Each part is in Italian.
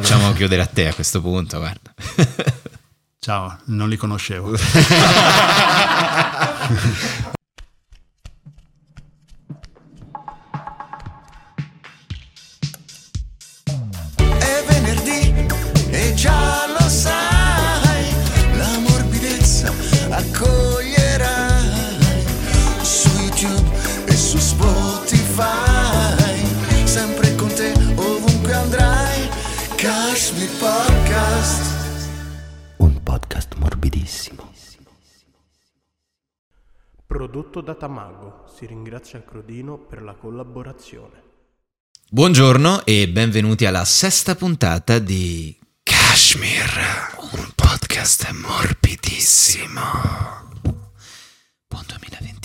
facciamo chiudere a te a questo punto, guarda. Ciao, non li conoscevo. morbidissimo. Prodotto da Tamago. Si ringrazia Crodino per la collaborazione. Buongiorno e benvenuti alla sesta puntata di Kashmir, un podcast morbidissimo. Buon 2023 a tutti.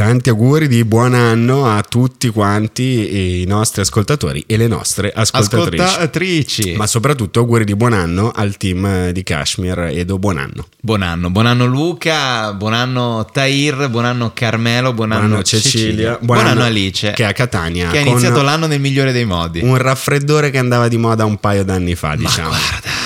Tanti auguri di buon anno a tutti quanti i nostri ascoltatori e le nostre ascoltatrici. Ascoltatrici. Ma soprattutto auguri di buon anno al team di Kashmir Edo buon anno. Buon anno, buon anno Luca, buon anno Tahir, buon anno Carmelo, buon anno, Buon anno Cecilia, buon, anno Alice, che è a Catania che ha iniziato l'anno nel migliore dei modi. un raffreddore che andava di moda un paio d'anni fa, diciamo.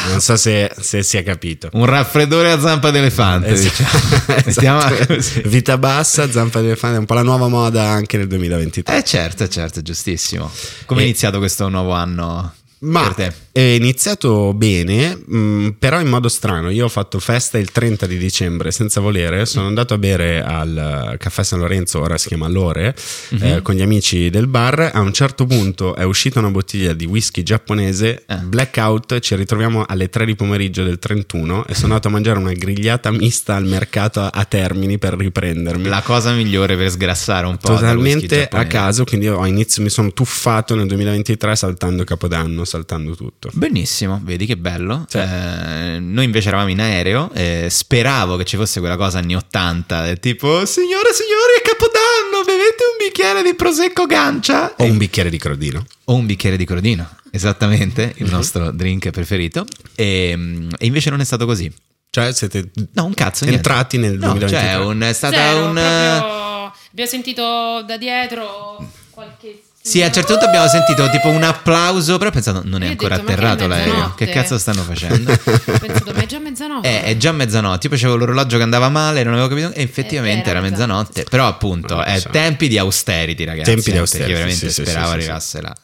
Non so se, se si è capito. Un raffreddore a zampa d'elefante, diciamo. Esatto. così. Vita bassa, zampa di elefante, è un po' la nuova moda anche nel 2023. Eh certo, certo, giustissimo. Come è E- iniziato questo nuovo anno Ma è iniziato bene, mh, però in modo strano. Io ho fatto festa il 30 di dicembre senza volere. Sono andato a bere al eh, caffè San Lorenzo, ora si chiama Lore, Mhm. eh, con gli amici del bar. A un certo punto è uscita una bottiglia di whisky giapponese, Eh. blackout. Ci ritroviamo alle 3 di pomeriggio del 31 e sono andato a mangiare una grigliata mista al mercato a, Termini per riprendermi. La cosa migliore per sgrassare un po'. Totalmente a caso, quindi ho inizio, mi sono tuffato nel 2023 saltando Capodanno, saltando tutto. Benissimo, vedi che bello. Sì. Eh, noi invece eravamo in aereo. eh, speravo che ci fosse quella cosa anni 80, del tipo, signore e signori, è Capodanno, bevete un bicchiere di prosecco gancia. Ho un bicchiere di crodino. O un bicchiere di crodino, esattamente, il nostro drink preferito. E, e invece non è stato così. Cioè siete No, un cazzo, niente. entrati nel No, 2023. cioè, un- è stata Zero, un... proprio- abbiamo sentito da dietro qualche Sì, a un certo punto abbiamo sentito tipo un applauso, però ho pensato non è Io ancora detto, che è atterrato l'aereo. mezzanotte? Che cazzo stanno facendo? Ho pensato, ma è già mezzanotte. Eh, è già mezzanotte. Io facevo l'orologio che andava male, non avevo capito. E effettivamente Eh, era era mezzanotte. Però, appunto, è so. tempi di austerity, ragazzi. Tempi di eh, austerity, perché veramente sì, speravo sì, sì, arrivasse là.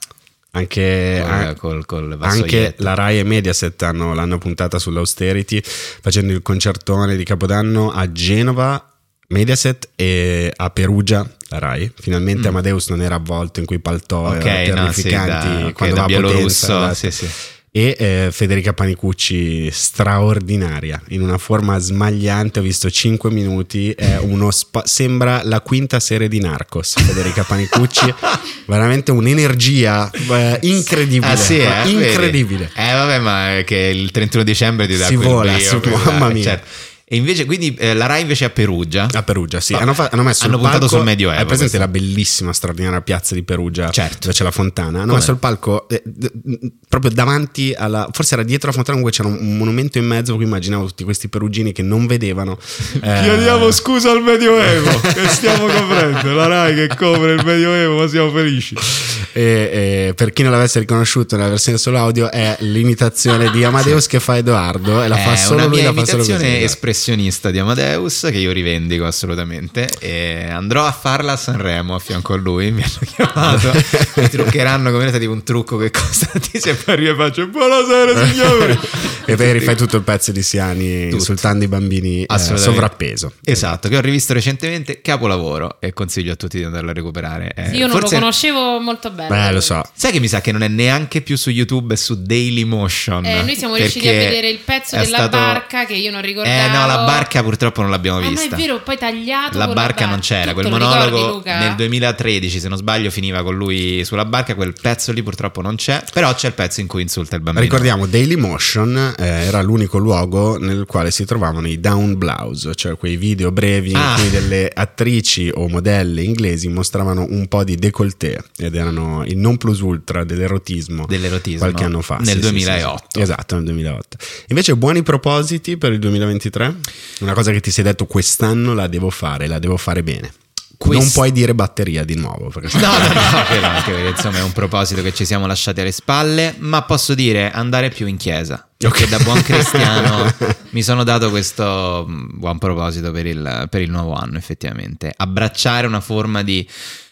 Anche, Col- an- col- col anche la Rai e Mediaset hanno, l'hanno puntata sull'austerity facendo il concertone di Capodanno a Genova, Mediaset e a Perugia, la Rai. Finalmente Amadeus non era avvolto in quei paltò Mm. Ok, eh, no, sì, terrificanti da, quando da va a. Potenza, sì, sì. e eh, Federica Panicucci straordinaria in una forma smagliante ho visto 5 minuti è uno spa- sembra la quinta serie di Narcos Federica Panicucci veramente un'energia eh, incredibile Ah, sì, eh? incredibile Vedi? Eh, vabbè, ma che il 31 dicembre ti dà Si vola, si- mamma mia. certo. E invece, quindi, eh, la Rai invece è a Perugia. a Perugia sì hanno, fa- hanno messo hanno puntato palco sul Medioevo, hai presente questo. la bellissima straordinaria piazza di Perugia Certo. dove c'è la fontana hanno Come? messo il palco eh, d- d- proprio davanti alla forse era dietro la fontana comunque c'era un, monumento in mezzo cui immaginavo tutti questi perugini che non vedevano Eh, scusa al Medioevo, che stiamo coprendo. La Rai che copre il Medioevo, ma siamo felici. e, e per chi non l'avesse riconosciuto nella versione solo audio è l'imitazione di Amadeus che fa Edoardo e la fa è solo lui la fa solo così imitazione espressionista di Amadeus che io rivendico assolutamente e andrò a farla a Sanremo a fianco a lui mi hanno chiamato mi truccheranno come tipo un trucco che costa tantissimo e poi arrivo e faccio buonasera signori e poi rifai tutto il pezzo di Siani Tutto. insultando i bambini eh, sovrappeso esatto che ho rivisto recentemente capolavoro e consiglio a tutti di andarlo a recuperare Eh, Sì, io non forse- lo conoscevo molto bene. Beh, lo so. Sai che mi sa che non è neanche più su YouTube, è su Dailymotion. Eh, noi siamo riusciti a vedere il pezzo della stato- barca che io non ricordavo. Eh no, la barca purtroppo non l'abbiamo Ah, no, vista. è vero, poi tagliato La barca non c'era, Tutto quel lo monologo ricordi, nel 2013, se non sbaglio, finiva con lui sulla barca, quel pezzo lì purtroppo non c'è, però c'è il pezzo in cui insulta il bambino. Ricordiamo, Dailymotion eh, era l'unico luogo nel quale si trovavano i down blouse, cioè quei video brevi Ah. in cui delle attrici o modelle inglesi mostravano un po' di décolleté ed erano il non plus ultra dell'erotismo, Dell'erotismo, qualche anno fa. nel Sì, sì, sì, 2008. sì. Esatto, nel 2008. Invece buoni propositi per il 2023? Una cosa che ti sei detto quest'anno la devo fare, la devo fare bene. Questo- Non puoi dire batteria di nuovo. Perché No, no, no, quello anche perché insomma è un proposito che ci siamo lasciati alle spalle, ma posso dire andare più in chiesa. Perché da buon cristiano mi sono dato questo mm, buon proposito per il, per il nuovo anno, effettivamente. Abbracciare una forma di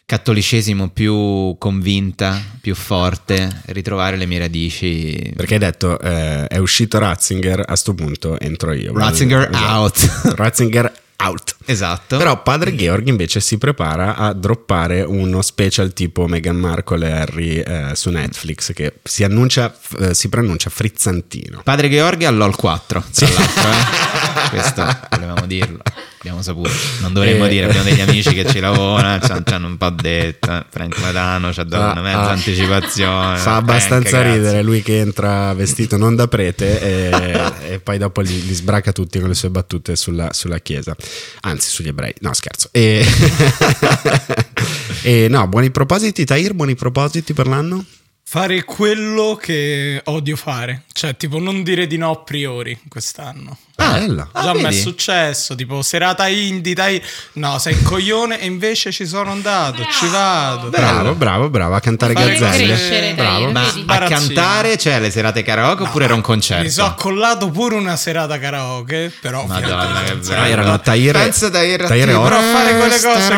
cattolicesimo più convinta, più forte, ritrovare le mie radici. Perché hai detto eh, è uscito Ratzinger, a sto punto entro io. Ratzinger Esatto. out. Ratzinger out. Esatto. Però padre Georg invece si prepara a droppare uno special tipo Meghan Markle e Harry eh, su Netflix che si annuncia, eh, si preannuncia frizzantino. Padre Gheorghi all'Ol 4, tra l'altro, eh. questo volevamo dirlo, abbiamo saputo, non dovremmo Eh. dire, abbiamo degli amici che ci lavorano, ci hanno, ci hanno un po' detto, eh, Frank Madano ci ha dato una mezza Ah, ah. anticipazione. Fa Frank, abbastanza cazzo. ridere lui che entra vestito non da prete e, e poi dopo li, li sbraca tutti con le sue battute sulla, sulla chiesa, anzi sugli ebrei, no scherzo. E, e no, buoni propositi, Tahir, buoni propositi per l'anno? Fare quello che odio fare, cioè tipo non dire di no a priori quest'anno. Ah, bella. Ah, Già mi è successo, tipo serata indie, dai, no, sei un coglione e invece ci sono andato, ci vado. Bravo, bravo, bravo a cantare Fare gazzelle. crescere, Bravo. Ma a cantare, cioè le serate karaoke oppure era un concerto? Mi sono collato pure una serata karaoke, però Madonna, che ovviamente- bello. Ah, erano Tahir e- Pensa Tahir a Tahir e te, Oro. però fare quelle cose che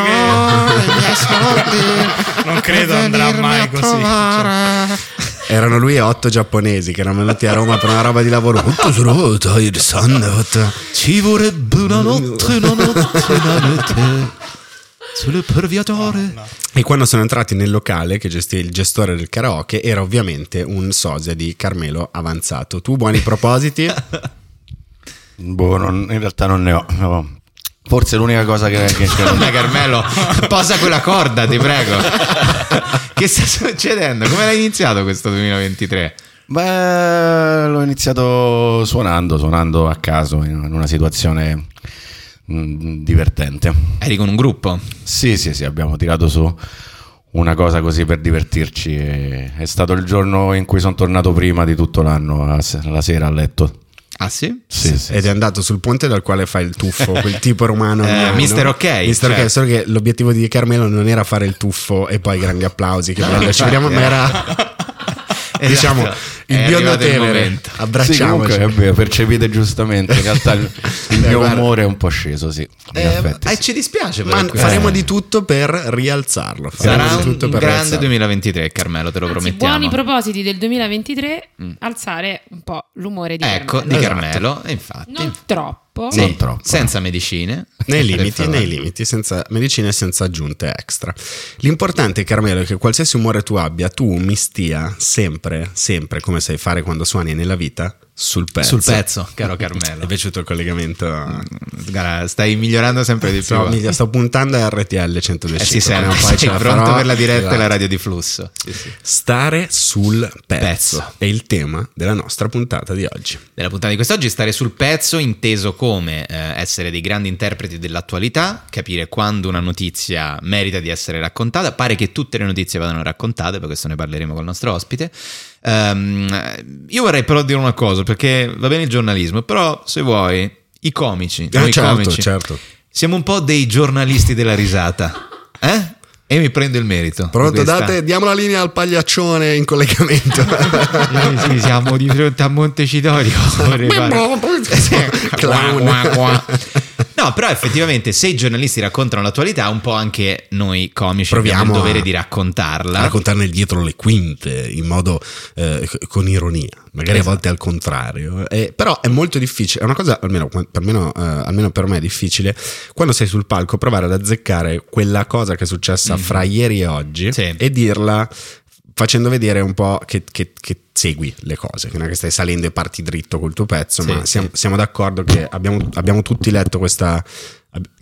non credo andrà mai così. cioè. Erano lui e otto giapponesi che erano venuti a Roma per una roba di lavoro. Ci vorrebbe una notte, una notte, una notte Sul perviatore E quando sono entrati nel locale che gestì il gestore del karaoke era ovviamente un sosia di Carmelo avanzato. Tu buoni propositi? Boh, non- in realtà non ne ho. No. Forse l'unica cosa che, che- Vabbè Carmelo, posa quella corda, ti prego. che sta succedendo? Come l'hai iniziato questo 2023? Beh, l'ho iniziato suonando, suonando a caso in una situazione mm, divertente. Eri con un gruppo? Sì, sì, sì, abbiamo tirato su una cosa così per divertirci. È stato il giorno in cui sono tornato prima di tutto l'anno, la sera a letto. Ah sì? Sì, sì. Ed è andato sul ponte dal quale fai il tuffo, quel tipo romano. Eh, romano. Mister Ok, Mister certo. Ok, solo che l'obiettivo di Carmelo non era fare il tuffo e poi grandi applausi, che bello, ci vediamo, ma era diciamo il biondo Tevere. momento. Sì, Abbracciamoci. comunque percepite giustamente. In realtà il, il mio guarda. umore è un po' sceso, sì. Eh, effetti, eh, ci dispiace Ma faremo di tutto per rialzarlo. Faremo Sarà di un grande rialzarlo. 2023 Carmelo, te lo Anzi, promettiamo. buoni propositi del 2023, alzare un po' l'umore di Ecco, Carmelo. di Carmelo, e infatti. Non troppo. Sì, Non troppo. senza medicine. Nei limiti, nei limiti, senza medicine e senza aggiunte extra. L'importante, Carmelo, è che qualsiasi umore tu abbia, tu mi stia sempre, sempre come sai fare quando suoni nella vita, sul pezzo. Sul pezzo, caro È Carmelo. piaciuto il collegamento? Guarda, stai migliorando sempre di più. Sto, mi- sto puntando a RTL 125. Eh, si sente, prima o poi sei pronto farò. per la diretta e la Esatto. radio di flusso. Sì, sì. Stare sul pezzo. Pezzo. è il tema della nostra puntata di oggi. Della puntata di quest'oggi stare sul pezzo inteso come eh, essere dei grandi interpreti dell'attualità, capire quando una notizia merita di essere raccontata. Pare che tutte le notizie vadano raccontate, per questo ne parleremo col nostro ospite. Ehm, io vorrei però dire una cosa, perché va bene il giornalismo, però se vuoi, i comici, Ah, certo, comici, certo. siamo un po' dei giornalisti della risata. Eh? E mi prendo il merito. Pronto, date, diamo la linea al pagliaccione in collegamento. Sì, sì, siamo di fronte a Montecitorio. Clown. Qua, qua, qua. No, però effettivamente se i giornalisti raccontano l'attualità, un po' anche noi comici Proviamo abbiamo il dovere a- di raccontarla. a raccontarne dietro le quinte in modo eh, con ironia, magari Esatto. a volte al contrario. Eh, però è molto difficile, è una cosa almeno per, almeno, eh, almeno per me è difficile quando sei sul palco provare ad azzeccare quella cosa che è successa fra ieri e oggi. Sì. e dirla facendo vedere un po' che, che- che segui le cose, che non è che stai salendo e parti dritto col tuo pezzo, Sì, ma sì. siamo, siamo d'accordo che abbiamo, abbiamo tutti letto questa...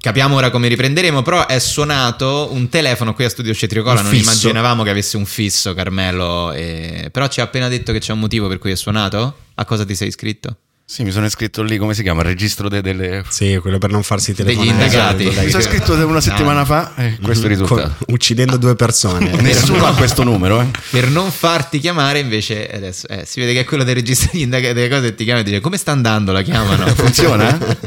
Capiamo ora come riprenderemo, però è suonato un telefono qui a Studio Cetriocola, non fisso. immaginavamo che avesse un fisso Carmelo, e- però ci ha appena detto che c'è un motivo per cui è suonato. A cosa ti sei iscritto? Sì, mi sono iscritto lì, come si chiama? Il registro de- delle... Sì, quello per non farsi Degli telefonare. indagati. Esatto, Mi sono iscritto una settimana fa e questo è il con- risultato. uccidendo due persone. Nessuno ha questo numero, eh? Per non farti chiamare, invece, adesso eh, si vede che è quello del registro degli indagati delle cose e ti chiama e dice come sta andando, la chiamano. Funziona? eh?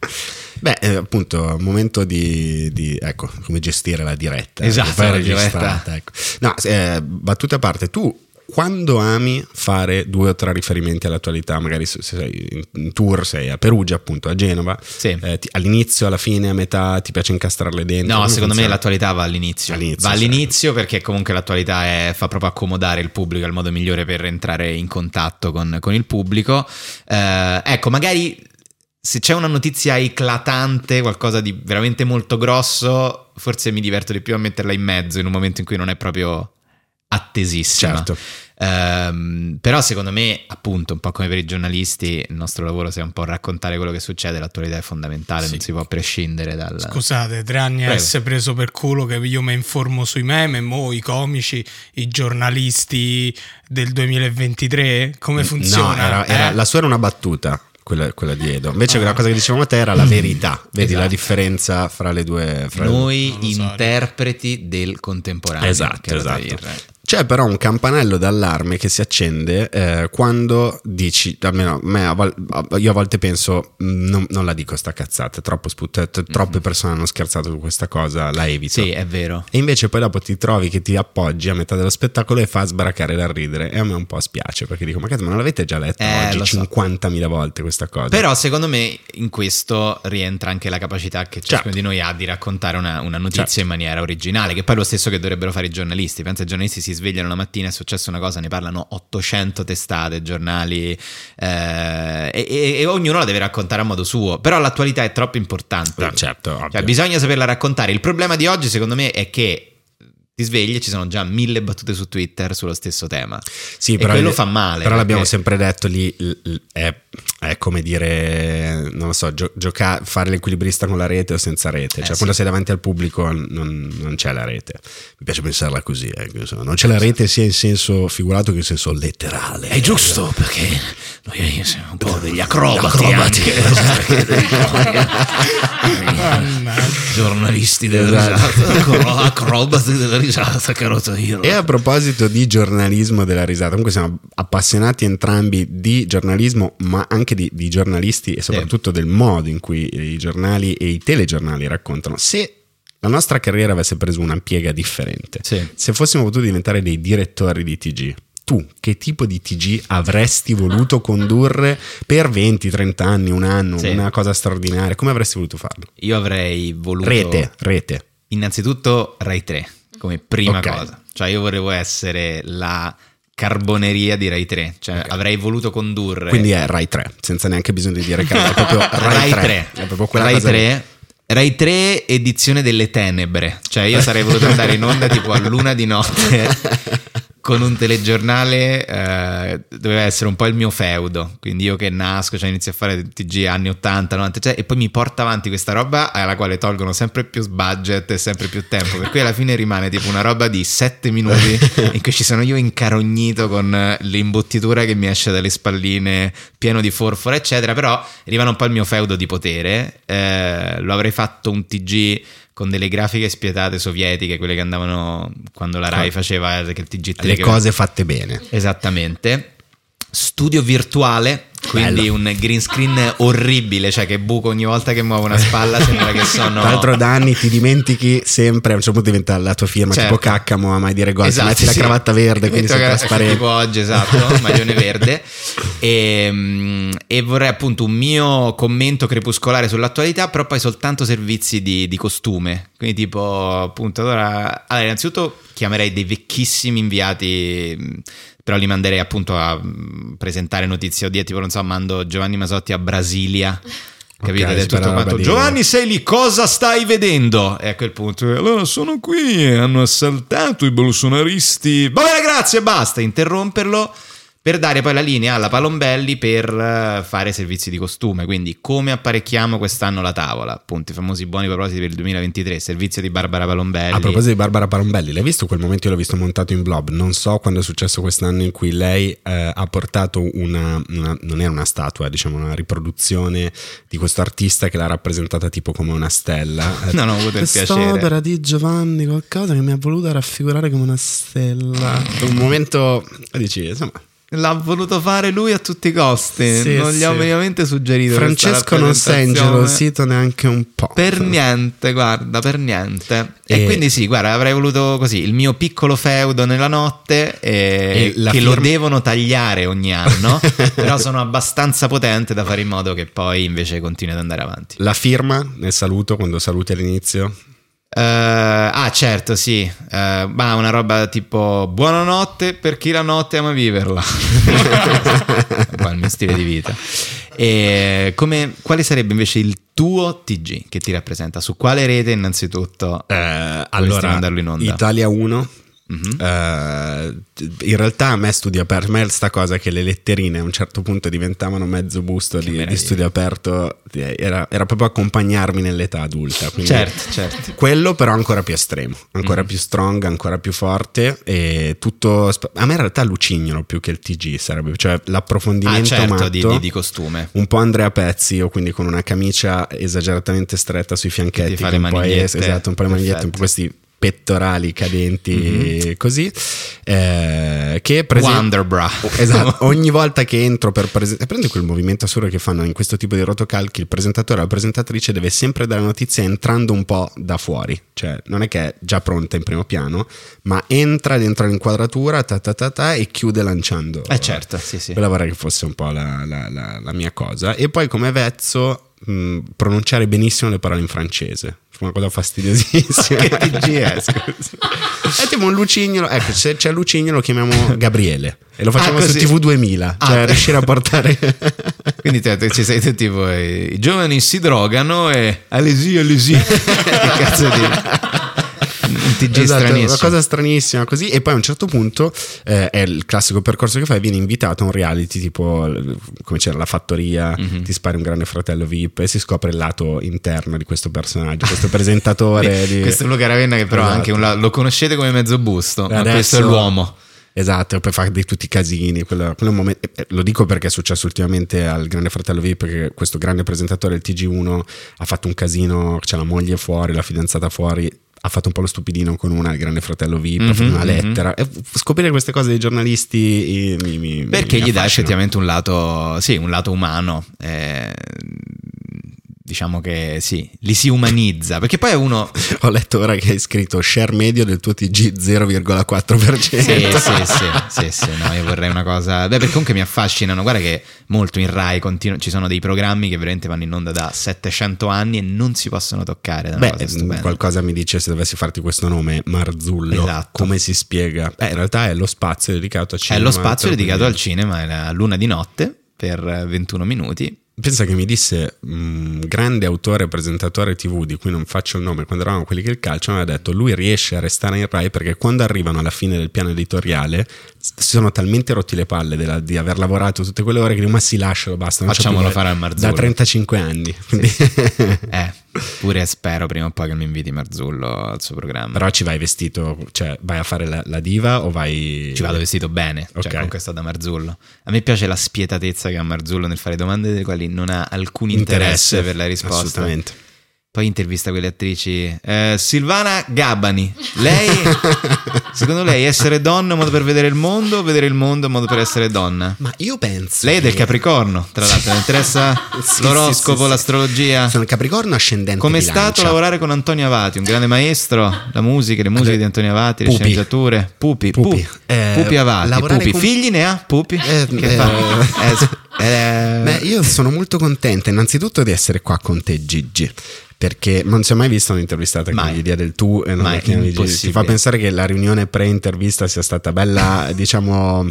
Beh, eh, appunto, un momento di, di- ecco, come gestire la diretta. Esatto, che è la registrata, diretta. ecco. No, eh, battute a parte, tu quando ami fare due o tre riferimenti all'attualità, magari se se sei in- tour, sei a Perugia, appunto, a Genova, Sì. eh, ti- all'inizio, alla fine, a metà, ti piace incastrarle dentro? No, secondo me funziona? l'attualità va all'inizio. All'inizio, va sì. all'inizio perché comunque l'attualità è- fa proprio accomodare il pubblico, è il modo migliore per entrare in contatto con, con il pubblico. Eh, ecco, magari se c'è una notizia eclatante, qualcosa di veramente molto grosso, forse mi diverto di più a metterla in mezzo in un momento in cui non è proprio attesissima. Certo. Ehm, però secondo me, appunto, un po' come per i giornalisti, il nostro lavoro sia un po' raccontare quello che succede, l'attualità è fondamentale, non si può prescindere dal... Scusate, tre anni a essere preso per culo che io mi informo sui meme, mo i comici, i giornalisti del 2023, come funziona? No, era- era- Eh? la sua era una battuta. Quella, quella di Edo. Invece, la cosa che dicevamo a te era la verità. Vedi Esatto. la differenza fra le due. Fra le due. Noi Non lo so. interpreti del contemporaneo. Esatto, esatto. C'è però un campanello d'allarme che si accende eh, quando dici, almeno a io a volte penso, "Mm, non, non la dico sta cazzata, è troppo sput- troppe persone hanno scherzato su questa cosa, la evito. Sì, è vero. E invece poi dopo ti trovi che ti appoggi a metà dello spettacolo e fa sbaraccare dal ridere. E a me un po' spiace perché dico, ma cazzo, ma non l'avete già letta Eh, oggi so. 50.000 volte questa cosa? Però secondo me in questo rientra anche la capacità che ciascuno Certo. di noi ha di raccontare una, una notizia Certo. in maniera originale, che poi è lo stesso che dovrebbero fare i giornalisti. Pensa, i giornalisti si svegliano la mattina, è successa una cosa, ne parlano 800 testate, giornali, eh, e, e- e ognuno la deve raccontare a modo suo. Però l'attualità è troppo importante. Ah, certo. Cioè, bisogna saperla raccontare. Il problema di oggi, secondo me, è che ti svegli e ci sono già mille battute su Twitter sullo stesso tema. Sì, e però quello lì- fa male. Però l'abbiamo perché- sempre detto lì, è, è come dire, non lo so, gio- gioca- fare l'equilibrista con la rete o senza rete. Cioè, Eh, quando sì. sei davanti al pubblico non, non c'è la rete. Mi piace pensarla così, eh, non c'è la rete sia in senso figurato che in senso letterale. È giusto perché noi siamo un po' degli acrobati, Acrobati. Mannaggia. giornalisti della risata, acrobati della risata, Tahir. E a proposito di giornalismo della risata, comunque siamo appassionati entrambi di giornalismo, ma anche di, di giornalisti e soprattutto del modo in cui i giornali e i telegiornali raccontano. Se la nostra carriera avesse preso una piega differente, Sì. se fossimo potuti diventare dei direttori di TG, tu che tipo di TG avresti voluto condurre per 20-30 anni, un anno, Sì. una cosa straordinaria? Come avresti voluto farlo? Io avrei voluto Rete, rete. innanzitutto Rai 3 come prima Ok. cosa. Cioè io volevo essere la carboneria di Rai 3, cioè avrei voluto condurre Quindi è Rai 3, senza neanche bisogno di dire che è proprio Rai, Rai 3. 3. È proprio Rai cosa lì. 3. Rai 3 edizione delle tenebre, cioè io sarei voluto andare in onda tipo a luna di notte con un telegiornale, eh, doveva essere un po' il mio feudo, quindi io che nasco, cioè inizio a fare TG anni 80, 90, cioè, e poi mi porta avanti questa roba alla quale tolgono sempre più budget e sempre più tempo, per cui alla fine rimane tipo una roba di 7 minuti in cui ci sono io incarognito con l'imbottitura che mi esce dalle spalline, pieno di forfora, eccetera, però rimane un po' il mio feudo di potere, eh, lo avrei fatto un TG con delle grafiche spietate sovietiche, quelle che andavano quando la Rai faceva eh, che il TG3 Le che- cose fatte bene. Esattamente. Studio virtuale, quindi Bello. un green screen orribile, cioè che buco ogni volta che muovo una spalla sembra che sono... Tra l'altro, da anni ti dimentichi sempre. A un certo punto diventa la tua firma, Certo. tipo Caccamo, a mai dire gol. Esatto, metti la sì. cravatta verde, quindi sei che- trasparente. Tipo oggi, esatto, maglione verde. E, mm, e vorrei appunto un mio commento crepuscolare sull'attualità, però poi soltanto servizi di, di costume. Quindi tipo, appunto, allora... Allora, innanzitutto chiamerei dei vecchissimi inviati... Però li manderei appunto a mm, presentare notizie odie, tipo non so, mando Giovanni Masotti a Brasilia. Capito? Ok, Ed è si tutto quanto. Giovanni, sei lì, cosa stai vedendo? E a quel punto, allora sono qui, hanno assaltato i bolsonaristi. Va bene, grazie, basta, interromperlo per dare poi la linea alla Palombelli per eh, fare servizi di costume. Quindi, come apparecchiamo quest'anno la tavola? Appunto, i famosi buoni propositi per il 2023, servizio di Barbara Palombelli. A proposito di Barbara Parombelli, l'hai visto quel momento? Io l'ho visto montato in blob. Non so quando è successo quest'anno in cui lei eh, ha portato una, una- non era una statua, diciamo una riproduzione di questo artista che l'ha rappresentata tipo come una stella. Non ho avuto il piacere. Quest'opera di Giovanni, qualcosa che mi ha voluto raffigurare come una stella. Un momento, dici, insomma, l'ha voluto fare lui a tutti i costi. Sì, non gli ho minimamente suggerito. Francesco non si è ingelosito neanche un po'. Per niente, guarda, per niente. E, E- quindi sì, guarda, avrei voluto così il mio piccolo feudo nella notte eh, che lo firma- devono tagliare ogni anno, però sono abbastanza potente da fare in modo che poi invece continui ad andare avanti. La firma nel saluto, quando saluti all'inizio. Eh, ah, certo, sì. Eh, ma una roba tipo buonanotte per chi la notte ama viverla. Po' il mio stile di vita. E come, quale sarebbe invece il tuo TG che ti rappresenta? Su quale rete innanzitutto? Eh, allora, mandarlo in onda? Italia 1. Mhm. eh, in realtà a me studio aperto, a me sta cosa che le letterine a un certo punto diventavano mezzo busto di, di studio aperto, era, era proprio accompagnarmi nell'età adulta. Certo, certo. Quello però ancora più estremo, ancora Mm. più strong, ancora più forte e tutto... A me in realtà Lucignolo più che il TG sarebbe, cioè Ah, l'approfondimento certo, matto, di, di- di costume. un po' Andrea Pezzi o quindi con una camicia esageratamente stretta sui fianchetti, un po' manigliette. esatto, un po' le manigliette, un po' questi pettorali cadenti Mhm. così eh, che per esempio- Wonderbra. Esatto, ogni volta che entro per presentare, prendi quel movimento assurdo che fanno in questo tipo di rotocalchi, il presentatore o la presentatrice deve sempre dare notizia entrando un po' da fuori, cioè non è che è già pronta in primo piano, ma entra dentro l'inquadratura ta ta ta ta, e chiude lanciando. Eh certo, sì, sì. Quella vorrei che fosse un po' la, la- la- la mia cosa. E poi come vezzo mh, pronunciare benissimo le parole in francese. Una cosa fastidiosissima. Che è, È tipo un lucignolo. Ecco, se c'è Lucignolo lo chiamiamo Gabriele. E lo facciamo Ah, su così. TV 2000. Ah. Cioè riuscire a portare... Quindi te, te ci sei tu tipo eh, i giovani si drogano e allesi, allesi. che cazzo di TG Esatto, stranissimo. una cosa stranissima così e poi a un certo punto eh, è il classico percorso che fai vieni invitato a un reality tipo eh, come c'era la fattoria Mhm. ti spari un grande fratello VIP e si scopre il lato interno di questo personaggio questo presentatore di... Questo è Luca Ravenna che però Esatto. anche la- lo conoscete come mezzo busto, ma Adesso- questo è l'uomo. Esatto, e poi fa di tutti i casini. Quello, quello momento- eh, lo dico perché è successo ultimamente al Grande Fratello VIP, perché questo grande presentatore del TG1 ha fatto un casino, c'è la moglie fuori, la fidanzata fuori. Ha fatto un po' lo stupidino con una, il Grande Fratello VIP, Mhm, una mhm. lettera. E scoprire queste cose dei giornalisti eh, mi, mi- Perché mi gli dà affascina. effettivamente un lato, sì, un lato umano. eh, diciamo che sì, li si umanizza. Perché poi è uno. Ho letto ora che hai scritto share medio del tuo TG 0,4%. Sì, sì, sì, sì, sì, no, io vorrei una cosa. Beh, perché comunque mi affascinano. Guarda che molto in Rai continu- ci sono dei programmi che veramente vanno in onda da 700 anni e non si possono toccare. È Beh, stupenda. qualcosa mi dice se dovessi farti questo nome, Marzullo, Esatto. come si spiega? Beh, in realtà è lo spazio dedicato a È cinema. lo spazio dedicato al cinema, è la luna di notte per 21 minuti. Pensa che mi disse un grande autore presentatore TV di cui non faccio il nome quando eravamo quelli che il calcio mi aveva detto lui riesce a restare in Rai perché quando arrivano alla fine del piano editoriale si sono talmente rotti le palle della- di aver lavorato tutte quelle ore che dico ma si lascialo basta Facciamolo più voglia." fare al Marzullo. da 35 anni quindi- Eh, pure spero prima o poi che mi inviti Marzullo al suo programma. però ci vai vestito cioè vai a fare la, la diva o vai Ci vado vestito bene, cioè comunque sto da Marzullo. A me piace la spietatezza che ha Marzullo nel fare domande delle quali non ha alcun interesse, per la risposta. assolutamente Poi intervista quelle attrici. Eh, Silvana Gabbani, lei, secondo lei essere donna è un modo per vedere il mondo o vedere il mondo è un modo per essere donna? ma io penso Lei è del che- Capricorno, tra l'altro, le interessa Sì, l'oroscopo, sì, sì, l'astrologia. sono Capricorno ascendente Come è stato lavorare con Antonio Avati, un grande maestro, la musica, le musiche di Antonio Avati, le Pupi. sceneggiature, Pupi, Pupi. Pupi, Eh, Pupi Avati, Pupi. con- figli ne ha Pupi? Eh, che eh, fa? Eh, eh, Beh, io sono molto contenta innanzitutto di essere qua con te Gigi. Perché non si è mai vista un'intervistata che Mai. gli dia del tu e non Mai, è che dici- Ti fa pensare che la riunione pre-intervista sia stata bella, diciamo,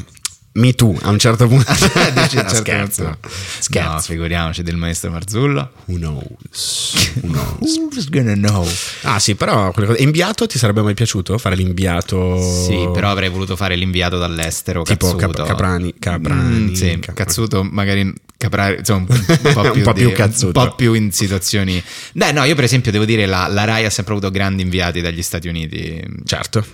me too a un certo punto. Dici, No, certo, scherzo, No, scherzo. figuriamoci del maestro Marzullo. Who knows? Who knows? Who's gonna know? Ah sì, però inviato ti sarebbe mai piaciuto fare l'inviato? Sì, però avrei voluto fare l'inviato dall'estero, Tipo cazzuto. Cap- Caprani- Caprani, Mm, sì, Cap- cazzuto magari Caprari, insomma, un po' Un più, po' più di- un po' più in situazioni. Beh, no, io per esempio devo dire la, la Rai ha sempre avuto grandi inviati dagli Stati Uniti. Certo.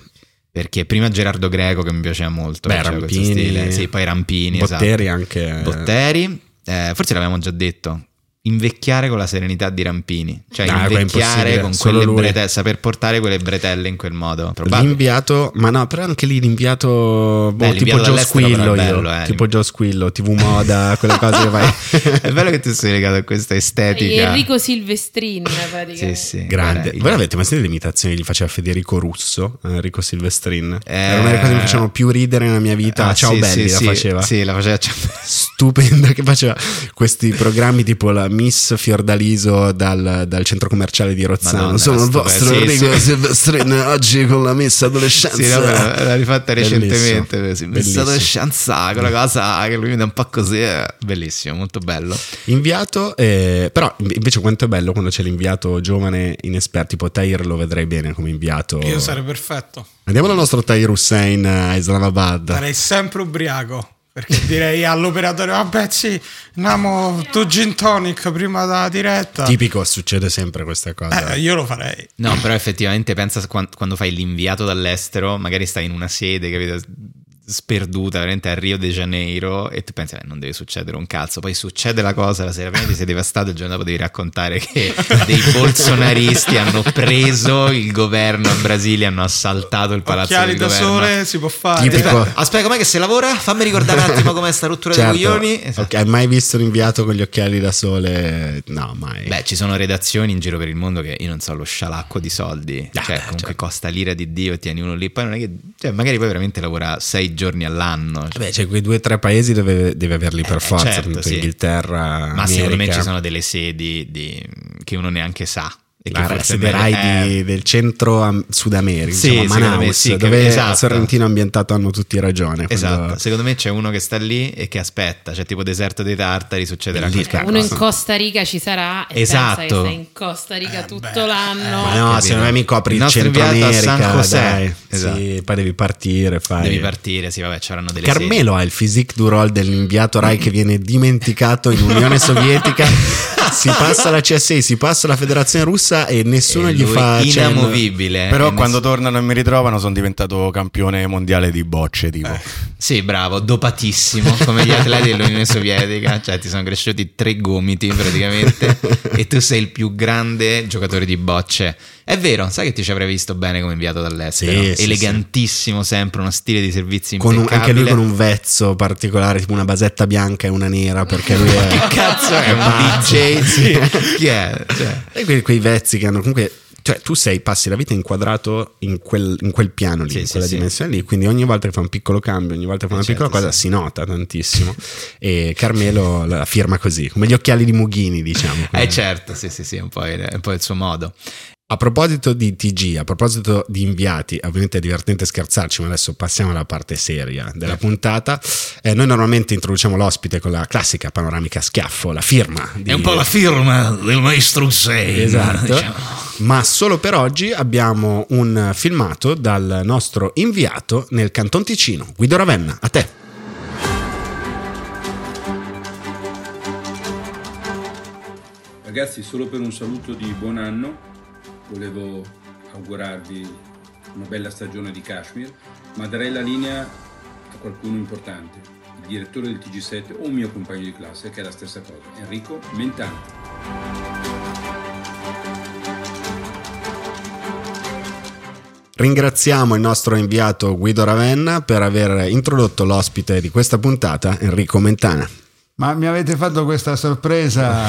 Perché prima Gerardo Greco che mi piaceva molto, Beh, Rampini. Sì, poi Rampini, Botteri esatto. anche. Botteri, eh, forse l'avevamo già detto. Invecchiare con la serenità di Rampini, cioè Ah, invecchiare con quelle bretelle, saper portare quelle bretelle in quel modo. Probabile. L'inviato, ma no, però anche lì l'inviato, boh, Beh, tipo Joe Squillo, io, bello, eh. tipo Joe Squillo, TV Moda, quelle cose che fai. È bello che tu sei legato a questa estetica. Enrico Silvestrin, praticamente. Sì, sì. Grande. Guarda, il- Voi avete mai sentito le imitazioni che gli faceva Federico Russo, eh, Enrico Silvestrin? Eh, Era una delle cose che mi facevano più ridere nella mia vita. Ah, Ciao sì, Belli sì, la faceva. Sì, la faceva. Stupenda che faceva questi programmi tipo la Miss Fiordaliso dal, dal centro commerciale di Rozzano. Madonna, Sono il vostro sì, Enrico sì. Silvestrin oggi con la Miss Adolescenza. Sì, no, l'ha rifatta recentemente. Bellissimo. Pensato scienza, quella cosa che lui mi dà un po' così. eh. Bellissimo, molto bello. Inviato, eh, però invece quanto è bello quando c'è l'inviato giovane inesperto, tipo Tahir lo vedrei bene come inviato. Io sarei perfetto. Andiamo al nostro Tahir Hussein a Islamabad. Sarei sempre ubriaco. Perché direi all'operatore, vabbè sì, andiamo tu gin tonic prima della diretta. Tipico, succede sempre questa cosa. Eh, io lo farei. No, però effettivamente pensa quan- quando fai l'inviato dall'estero, magari stai in una sede, capito? Sperduta, veramente a Rio de Janeiro, e tu pensi, "Eh, non deve succedere un cazzo. Poi succede la cosa, la sera prima ti sei devastato, il giorno dopo devi raccontare che dei bolsonaristi hanno preso il governo a Brasile, hanno assaltato il palazzo Occhiali del da governo. sole si può fare. Tipico. Aspetta, aspetta, com'è che si lavora? Fammi ricordare un attimo com'è sta rottura Certo. dei coglioni. Esatto. Hai mai visto un inviato con gli occhiali da sole? No, mai. Beh, ci sono redazioni in giro per il mondo che io non so, lo scialacquo di soldi. Ah, cioè, comunque certo. costa l'ira di Dio e tieni uno lì. Poi non è che. Cioè, magari poi veramente lavora sei giorni all'anno. Cioè, Beh, c'è quei due o tre paesi dove deve averli per Eh, forza, certo, sì. Inghilterra, Ma secondo me America. ci sono delle sedi di- che uno neanche sa. E che la è di- eh, del centro am- Sud America, Sì, diciamo, secondo me Manaus, sì, che- dove esatto. Sorrentino ambientato hanno tutti ragione. Esatto, quando- secondo me c'è uno che sta lì e che aspetta, cioè tipo deserto dei tartari, succederà Lì, qualcosa. Uno in Costa Rica ci sarà e Esatto. pensa che stai in Costa Rica tutto l'anno. Ma no, capito. secondo me mi copri Il il, centro inviato a San America, José. dai. Esatto. Sì, poi devi partire, fai. Devi partire, sì, vabbè, c'erano delle Carmelo ha il physique du role dell'inviato Rai che viene dimenticato in Unione Sovietica. si passa alla CSI, si passa alla Federazione Russa e nessuno E gli fa cenno. inamovibile. Però quando ness- tornano e mi ritrovano sono diventato campione mondiale di bocce, tipo. Eh. Sì, bravo, dopatissimo, come gli atleti dell'Unione Sovietica, cioè ti sono cresciuti tre gomiti praticamente e tu sei il più grande giocatore di bocce. È vero, sai che ti ci avrei visto bene come inviato dall'estero? Sì, sì, Elegantissimo sempre, uno stile di servizi Con un- impeccabile. anche lui con un vezzo particolare, tipo una basetta bianca e una nera, perché lui è... Che cazzo è un. DJ? Sì. Chi è? Cioè, E quei, quei vezzi che hanno comunque. Cioè, tu sei, passi la vita inquadrato in quel, in quel piano lì, Sì, in sì, quella sì. dimensione lì. Quindi ogni volta che fa un piccolo cambio, ogni volta che fa una piccola certo, cosa, sì. si nota tantissimo. e Carmelo la firma così, come gli occhiali di Mughini, diciamo. eh certo, sì, sì, sì, è un po' il, è un po' il suo modo. A proposito di TG, a proposito di inviati, ovviamente è divertente scherzarci, ma adesso passiamo alla parte seria della puntata. Eh, noi normalmente introduciamo l'ospite con la classica panoramica a schiaffo, la firma. Di... È un po' la firma del maestro Hussein. Esatto. diciamo. Ma solo per oggi abbiamo un filmato dal nostro inviato nel Canton Ticino, Guido Ravenna. A te. Ragazzi, solo per un saluto di buon anno, volevo augurarvi una bella stagione di Kashmir, ma darei la linea a qualcuno importante, il direttore del TG7 o un mio compagno di classe, che è la stessa cosa, Enrico Mentana. Ringraziamo il nostro inviato Guido Ravenna per aver introdotto l'ospite di questa puntata, Enrico Mentana. Ma mi avete fatto questa sorpresa.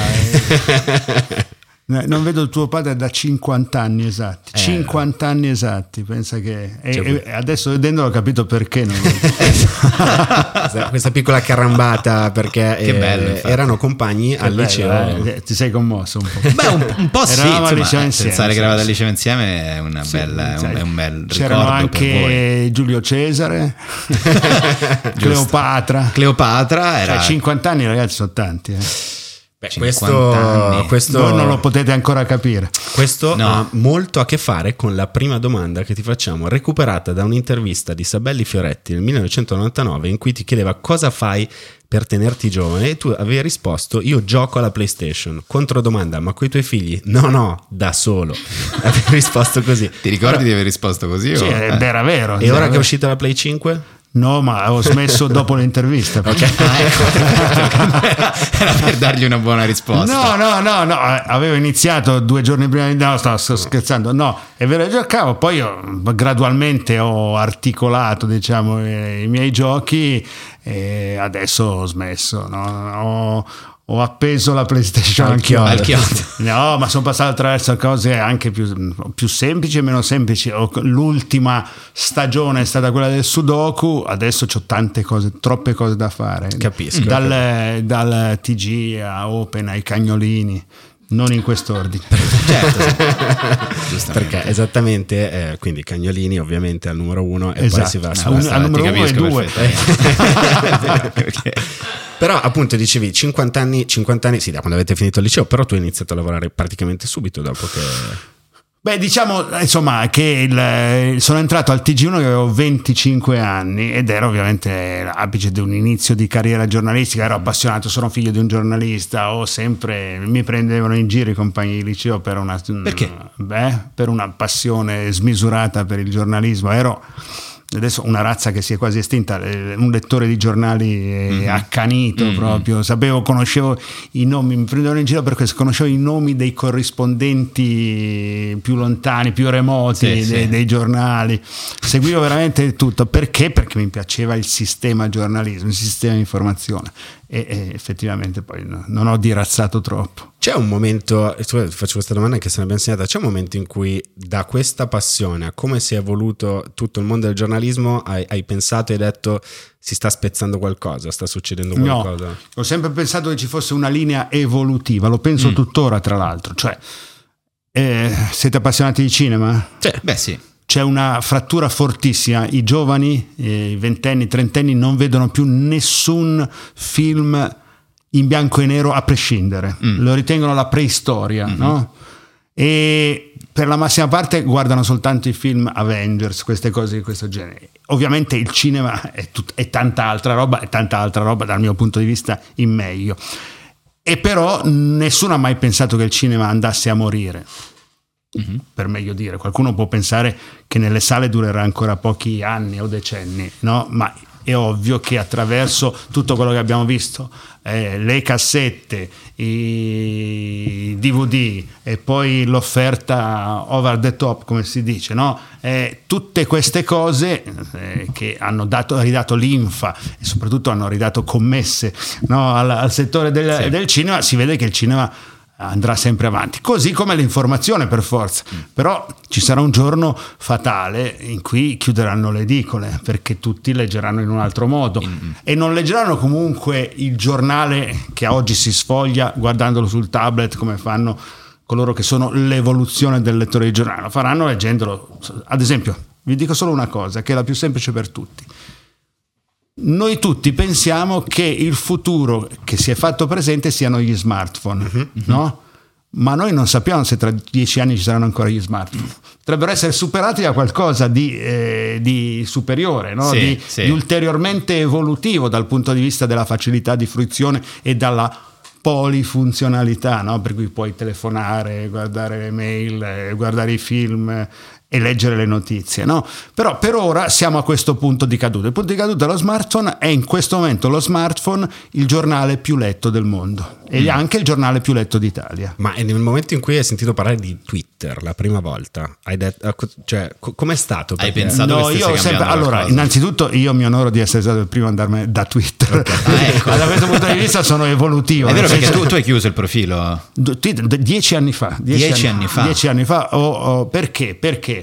eh. Non vedo il tuo padre da 50 anni esatti. 50 anni esatti, pensa che. e- Cioè, e adesso vedendolo ho capito perché non lo Questa, piccola carambata perché Che eh, bello, erano compagni al Bello, liceo. eh, Ti sei commosso un po'. Beh, un, un po' sì, Eravamo al liceo eh, insieme, pensare che eravate al liceo insieme è, una Sì, bella, è un, è un bel C'erano ricordo per voi. anche Giulio Cesare, Cleopatra. Cleopatra era Cioè, 50 anni, ragazzi, sono tanti. eh. Beh, 50 questo, anni. questo, Voi non lo potete ancora capire. questo No. ha molto a che fare con la prima domanda che ti facciamo, recuperata da un'intervista di Sabelli Fioretti nel 1999 in cui ti chiedeva cosa fai per tenerti giovane e tu avevi risposto io gioco alla PlayStation. Controdomanda, ma coi tuoi figli? No, no, da solo. avevi risposto così. Ti ricordi di aver risposto così? Sì, o- eh. era vero. E ora che è vero. uscita la Play 5? No, ma ho smesso dopo l'intervista. Ah, ecco. Era per dargli una buona risposta. No, no, no, no, avevo iniziato due giorni prima di... No, sto, scherzando. No, è vero, giocavo, poi gradualmente ho articolato, diciamo, i miei giochi e adesso ho smesso. no? Ho, ho appeso la PlayStation Al chiodo. No, ma sono passato attraverso cose anche più, più semplici e meno semplici. L'ultima stagione è stata quella del Sudoku, adesso ho tante cose, troppe cose da fare. Capisco. Dal, dal TG a Open ai cagnolini, non in quest'ordine. Certo. Perché esattamente, eh, quindi Cagnolini ovviamente al numero uno e Esatto. poi si va su Un- Basta, al numero uno e due. Però appunto dicevi 50 anni, 50 anni, sì, da quando avete finito il liceo, però tu hai iniziato a lavorare praticamente subito dopo che... Beh, diciamo insomma che il- sono entrato al TG1 che avevo 25 anni ed era ovviamente l'apice di un inizio di carriera giornalistica, ero appassionato, sono figlio di un giornalista, ho sempre, mi prendevano in giro i compagni di liceo per una, Perché? Beh, per una passione smisurata per il giornalismo, ero adesso una razza che si è quasi estinta, eh, un lettore di giornali eh, accanito proprio, sapevo, conoscevo i nomi, mi prendevano in giro per questo, conoscevo i nomi dei corrispondenti più lontani, più remoti Sì, dei, sì. dei giornali, seguivo veramente tutto, perché? Perché mi piaceva il sistema giornalismo, il sistema di informazione e, e effettivamente poi no- non ho dirazzato troppo. C'è un momento, e tu- ti faccio questa domanda anche se ne abbiamo segnata, c'è un momento in cui da questa passione a come si è evoluto tutto il mondo del giornalismo hai, hai pensato e hai detto si sta spezzando qualcosa, sta succedendo qualcosa? No, ho sempre pensato che ci fosse una linea evolutiva, lo penso tuttora tra l'altro, cioè eh, siete appassionati di cinema? Beh, sì. C'è una frattura fortissima, i giovani, eh, i ventenni, i trentenni non vedono più nessun film in bianco e nero a prescindere, lo ritengono la preistoria, no? E per la massima parte guardano soltanto i film Avengers, queste cose di questo genere. Ovviamente il cinema è, tut- è tanta altra roba, è tanta altra roba dal mio punto di vista in meglio. E però nessuno ha mai pensato che il cinema andasse a morire. Per meglio dire, qualcuno può pensare che nelle sale durerà ancora pochi anni o decenni, no? Ma è ovvio che attraverso tutto quello che abbiamo visto, eh, le cassette, i DVD e poi l'offerta over the top, come si dice, no? Eh, tutte queste cose eh, che hanno dato, ridato linfa e soprattutto hanno ridato commesse no? al, al settore del, Sì. del cinema, si vede che il cinema andrà sempre avanti, così come l'informazione per forza. Però ci sarà un giorno fatale in cui chiuderanno le edicole perché tutti leggeranno in un altro modo e non leggeranno comunque il giornale che oggi si sfoglia guardandolo sul tablet come fanno coloro che sono l'evoluzione del lettore di giornale, lo faranno leggendolo. Ad esempio, vi dico solo una cosa che è la più semplice per tutti. Noi tutti pensiamo che il futuro che si è fatto presente siano gli smartphone, no? Ma noi non sappiamo se tra dieci anni ci saranno ancora gli smartphone. Potrebbero essere superati da qualcosa di, eh, di superiore, no? Sì, di, sì. di ulteriormente evolutivo dal punto di vista della facilità di fruizione e dalla polifunzionalità, no? per cui puoi telefonare, guardare le mail, eh, guardare i film e leggere le notizie. No? Però per ora siamo a questo punto di caduta. Il punto di caduta dello smartphone è in questo momento lo smartphone il giornale più letto del mondo e Mm. anche il giornale più letto d'Italia. Ma nel momento in cui hai sentito parlare di Twitter la prima volta, hai detto, cioè, co- com'è stato? Hai pensato che No, io sempre, allora, qualcosa? innanzitutto io mi onoro di essere stato il primo ad andarmene da Twitter. Ah, ecco. da questo punto di vista sono evolutivo. È vero perché tu, tu hai chiuso il profilo. Dieci anni fa. Dieci anni fa. Dieci anni fa. Oh, oh, perché? Perché?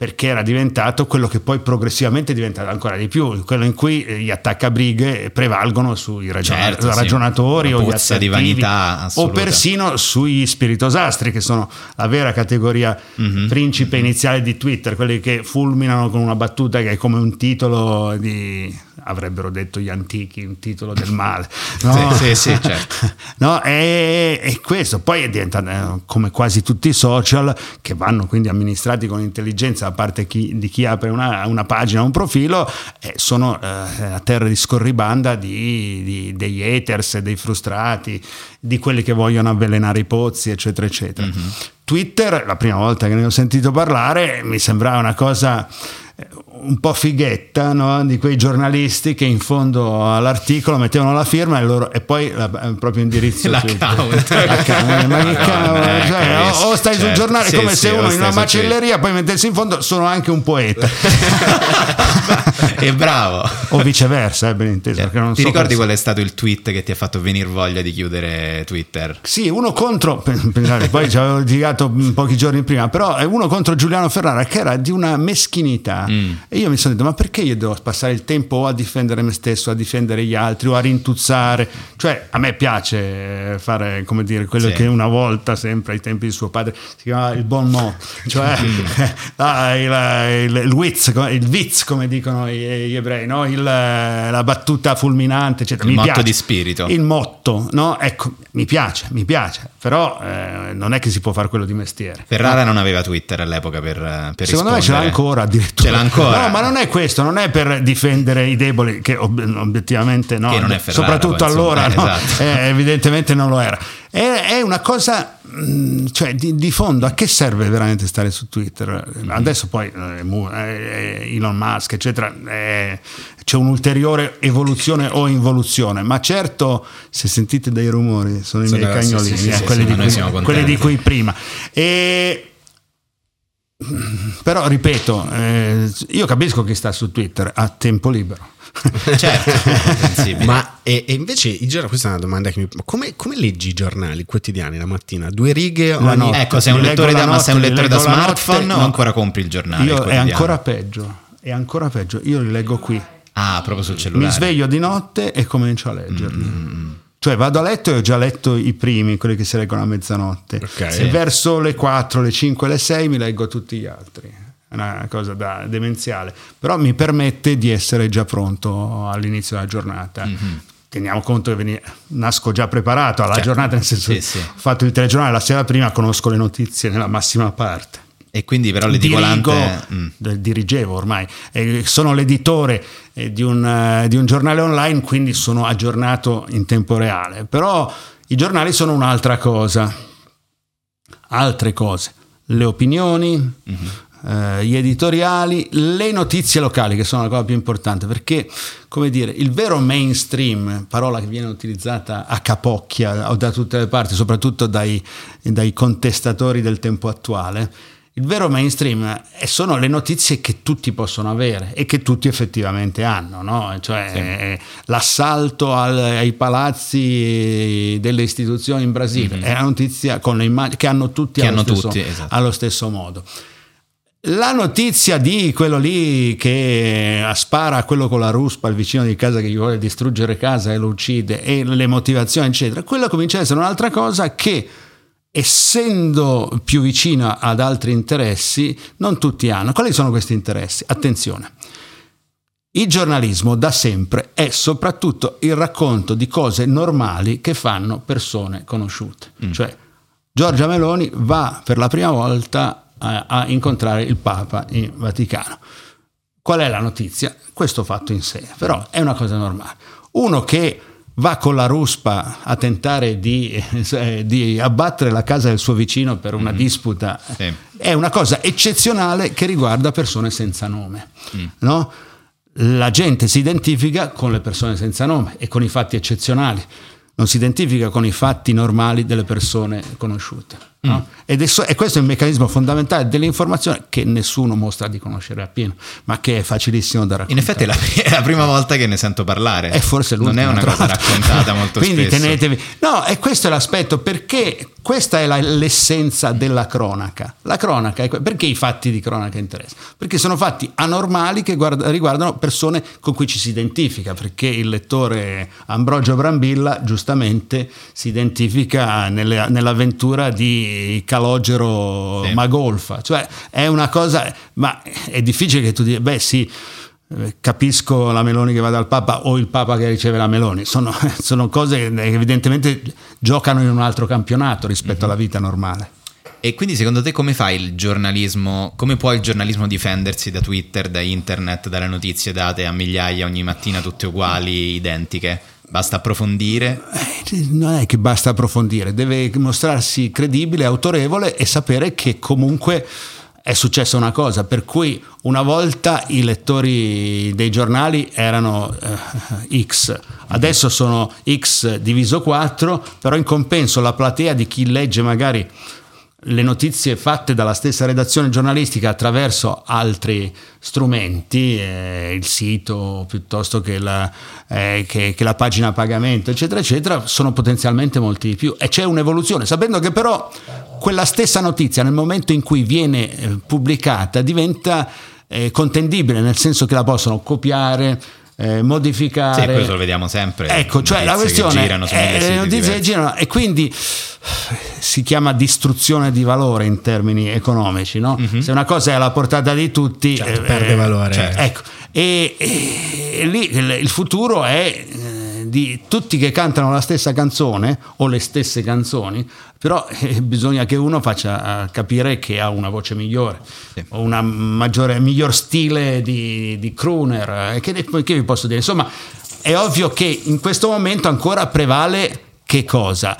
Perché era diventato quello che poi progressivamente è diventato ancora di più, quello in cui eh, gli attaccabrighe prevalgono sui ragiona- Certo, sì. ragionatori Una o gli puzza di vanità o persino sugli spiritosastri che sono la vera categoria Mhm. principe iniziale di Twitter, quelli che fulminano con una battuta che è come un titolo di avrebbero detto gli antichi, un titolo del male. no? Sì, sì, sì, certo. No, è, è questo. Poi è diventato eh, come quasi tutti i social che vanno quindi amministrati con intelligenza da parte chi- di chi apre una, una pagina, un profilo, eh, sono eh, a terra di scorribanda di, di- degli haters, dei frustrati, di quelli che vogliono avvelenare i pozzi, eccetera, eccetera. Twitter, la prima volta che ne ho sentito parlare, mi sembrava una cosa un po' fighetta no? di quei giornalisti che in fondo all'articolo mettevano la firma e, loro, e poi la, il proprio indirizzo L'account. Twitter. L'account, ma che cavolo, eh, cioè, o, o stai sul certo. giornale Sì, come sì, se uno in una macelleria poi mettessi in fondo sono anche un poeta e bravo. o viceversa eh, ben inteso non ti so ricordi qual è stato il tweet che ti ha fatto venire voglia di chiudere Twitter? Sì, uno contro, poi ci avevo litigato pochi giorni prima, però è uno contro Giuliano Ferrara che era di una meschinità. Mm. E io mi sono detto, ma perché io devo passare il tempo o a difendere me stesso, a difendere gli altri o a rintuzzare? Cioè, a me piace fare, come dire, quello Sì. che una volta, sempre ai tempi di suo padre, si chiamava il bon mot, cioè Mm. ah, il, il, il witz, il witz, come dicono gli, ebrei, no? Il, la battuta fulminante, eccetera. Il Mi motto piace. di spirito. Il motto, no? Ecco, mi piace, mi piace, però eh, non è che si può fare quello di mestiere. Ferrara non aveva Twitter all'epoca per, eh, per Secondo me ce l'ha rispondere. ancora addirittura. Ce l'ha ancora. No, ma non è questo, non è per difendere i deboli, che ob- obiettivamente no. Che Ferrara, Soprattutto poi, allora, eh, no? esatto. Eh, evidentemente non lo era. È, è una cosa, mh, cioè di, di fondo, a che serve veramente stare su Twitter? Adesso poi eh, eh, Elon Musk, eccetera, c'è un'ulteriore evoluzione o involuzione, ma certo, se sentite dei rumori, sono i miei cagnolini, sì, sì, eh, sì, quelli, di cui, quelli di cui prima. E però ripeto, eh, io capisco chi sta su Twitter a tempo libero. Certo. Ma e, e invece i giornali, questa è una domanda che mi. Come, come leggi i giornali quotidiani la mattina? Due righe La ogni. notte. Ecco, sei un lettore da, la ma sei un notte, li lettore da smartphone notte, o no. ancora compri il giornale? il Io, è ancora peggio, è ancora peggio. Io li leggo qui. Ah, proprio sul cellulare. Mi sveglio di notte e comincio a leggerli. Mm, Cioè vado a letto e ho già letto i primi, quelli che si leggono a mezzanotte. Ok. E verso le 4, le 5, le 6 mi leggo tutti gli altri. È una cosa da demenziale. Però mi permette di essere già pronto all'inizio della giornata. Mhm. Teniamo conto che veni- nasco già preparato alla Certo. giornata, nel senso Sì, che sì. ho fatto il telegiornale la sera prima, conosco le notizie nella massima parte E quindi però dirigo, l'edicolante... Mm. dirigevo ormai, Eh, sono l'editore eh, di un, eh, di un giornale online, quindi sono aggiornato in tempo reale. Però i giornali sono un'altra cosa, altre cose, le opinioni, eh, gli editoriali, le notizie locali, che sono la cosa più importante, perché, come dire, il vero mainstream, parola che viene utilizzata a capocchia o da tutte le parti, soprattutto dai, dai contestatori del tempo attuale, il vero mainstream eh, sono le notizie che tutti possono avere e che tutti effettivamente hanno, no? cioè eh, l'assalto al- ai palazzi delle istituzioni in Brasile è una notizia con le immagini che hanno tutti, Che allo, hanno stesso, tutti, esatto. allo stesso modo. La notizia di quello lì che spara a quello con la ruspa al vicino di casa che gli vuole distruggere casa e lo uccide e le motivazioni eccetera, quella comincia a essere un'altra cosa che essendo più vicina ad altri interessi non tutti hanno. Quali sono questi interessi? Attenzione. Il giornalismo da sempre è soprattutto il racconto di cose normali che fanno persone conosciute. Cioè Giorgia Meloni va per la prima volta a, a incontrare il Papa in Vaticano. Qual è la notizia? Questo fatto in sé, però è una cosa normale. Uno che va con la ruspa a tentare di, eh, di abbattere la casa del suo vicino per una disputa Sì. è una cosa eccezionale che riguarda persone senza nome. no? La gente si identifica con le persone senza nome e con i fatti eccezionali, non si identifica con i fatti normali delle persone conosciute. No? Ed è, so- e questo è il meccanismo fondamentale dell'informazione che nessuno mostra di conoscere appieno, ma che è facilissimo da raccontare. In effetti è la, è la prima volta che ne sento parlare. È forse Non è l'ultima, una cosa raccontata molto Quindi spesso. tenetevi. No, e questo è l'aspetto perché questa è la- l'essenza della cronaca. La cronaca è que- perché i fatti di cronaca interessano? Perché sono fatti anormali che guarda- riguardano persone con cui ci si identifica, perché il lettore Ambrogio Brambilla giustamente si identifica nelle- nell'avventura di Calogero Sì. Magolfa, cioè è una cosa, ma è difficile che tu dica, beh sì, capisco la Meloni che va dal Papa o il Papa che riceve la Meloni, sono, sono cose che evidentemente giocano in un altro campionato rispetto alla vita normale. E quindi secondo te come fa il giornalismo, come può il giornalismo difendersi da Twitter, da internet, dalle notizie date a migliaia ogni mattina tutte uguali, identiche? Basta approfondire? Eh, Non è che basta approfondire, deve mostrarsi credibile, autorevole e sapere che comunque è successa una cosa, per cui una volta i lettori dei giornali erano eh, X, adesso sono X diviso 4, però in compenso la platea di chi legge magari le notizie fatte dalla stessa redazione giornalistica attraverso altri strumenti, eh, il sito piuttosto che la, eh, che, che la pagina a pagamento, eccetera, eccetera, sono potenzialmente molti di più. E c'è un'evoluzione, sapendo che però quella stessa notizia nel momento in cui viene eh, pubblicata diventa eh, contendibile, nel senso che la possono copiare, eh, modificare. Sì, questo lo vediamo sempre. Ecco, cioè la questione girano è le siti notizie che girano e quindi si chiama distruzione di valore in termini economici, no? Se una cosa è alla portata di tutti. Certo, eh, perde eh, valore. certo. Ecco, e, e lì il, futuro è eh, di tutti che cantano la stessa canzone o le stesse canzoni, però eh, bisogna che uno faccia eh, capire che ha una voce migliore o una maggiore, miglior stile di, di crooner. eh, Che, che vi posso dire? Insomma, è ovvio che in questo momento ancora prevale che cosa?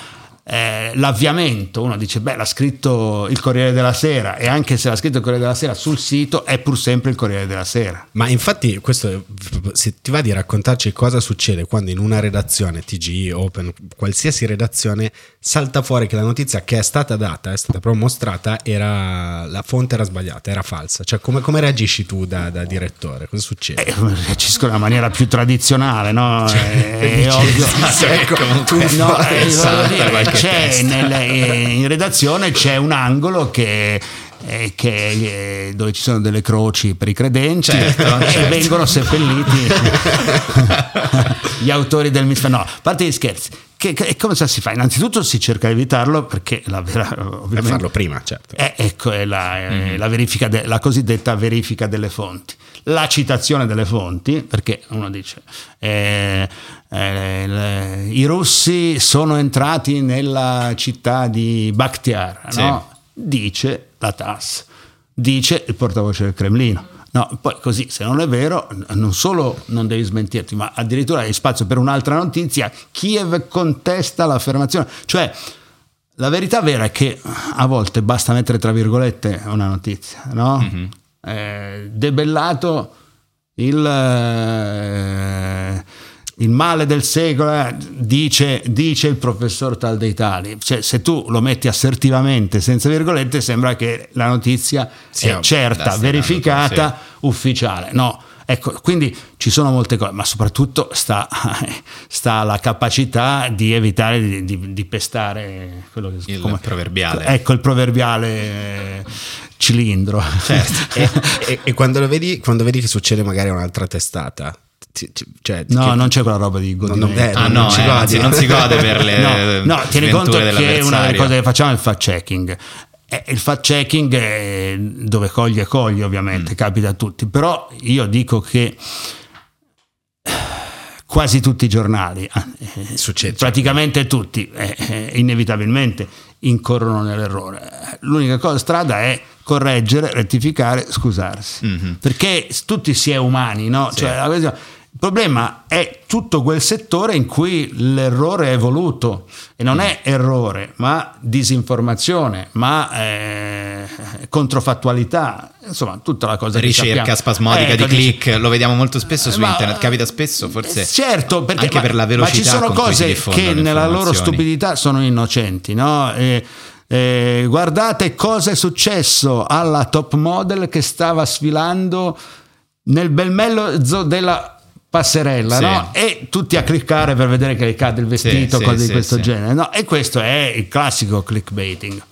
Eh, l'avviamento, uno dice, beh, l'ha scritto il Corriere della Sera e anche se l'ha scritto il Corriere della Sera sul sito è pur sempre il Corriere della Sera. Ma infatti, questo, se ti va di raccontarci cosa succede quando in una redazione, TG, Open, qualsiasi redazione, salta fuori che la notizia che è stata data, è stata proprio mostrata, era la fonte era sbagliata, era falsa. Cioè, come, come reagisci tu da, da direttore? Cosa succede? Eh, reagisco nella maniera più tradizionale, no? Cioè, è, è ovvio. Ecco, Eh, no, eh, c'è nel- eh, in redazione c'è un angolo che eh, che, eh, dove ci sono delle croci per i credenti Certo, e certo. vengono seppelliti gli autori del misfano. No, a parte gli scherzi, che, che- come si fa? Innanzitutto si cerca di evitarlo perché la vera, Per ovviamente, farlo prima, certo. eh, ecco, è la, è Mhm. la verifica de- la cosiddetta verifica delle fonti. La citazione delle fonti, perché uno dice eh, eh, le- i russi sono entrati nella città di Bakhtiar, Sì. no? dice la TASS, dice il portavoce del Cremlino. No, poi così, se non è vero, non solo non devi smentirti, ma addirittura hai spazio per un'altra notizia. Kiev contesta l'affermazione. Cioè, la verità vera è che a volte basta mettere tra virgolette una notizia, no? Eh, debellato il, eh, il male del secolo, eh, dice, dice il professor tal dei tali. Cioè, se tu lo metti assertivamente, senza virgolette, sembra che la notizia Sia- è certa, verificata, dando, ufficiale. No. Ecco, quindi ci sono molte cose, ma soprattutto sta, sta alla capacità di evitare di, di- di pestare quello che Il proverbiale. Ecco il proverbiale cilindro. Certo. e, e- e quando lo vedi, quando vedi che succede magari a un'altra testata, cioè, No, che- non c'è quella roba di godimento. non- eh, Ah non no, ci eh, anzi, non si gode per le no, no, tieni conto che una delle cose che facciamo è il fact checking. Eh, il fact checking è dove coglie coglie Mm. ovviamente, capita a tutti, però io dico che quasi tutti i giornali, eh, Succede. praticamente tutti, eh, inevitabilmente incorrono nell'errore. L'unica cosa, strada è correggere, rettificare, scusarsi. Mhm. Perché tutti si è umani, no? Cioè, la questione- il problema è tutto quel settore in cui l'errore è voluto e non è errore, ma disinformazione, ma eh, controfattualità, insomma, tutta la cosa ricerca spasmodica Ecco, di dici- click, lo vediamo molto spesso su Ma- internet, capita spesso, forse certo, perché, anche ma, per la ma velocità ci sono cose che nella loro stupidità sono innocenti, no? E- eh, guardate cosa è successo alla top model che stava sfilando nel bel mezzo della passerella, Sì. no? E tutti a cliccare per vedere che cade il vestito, sì, cose di sì, questo sì. genere, no? E questo è il classico clickbaiting.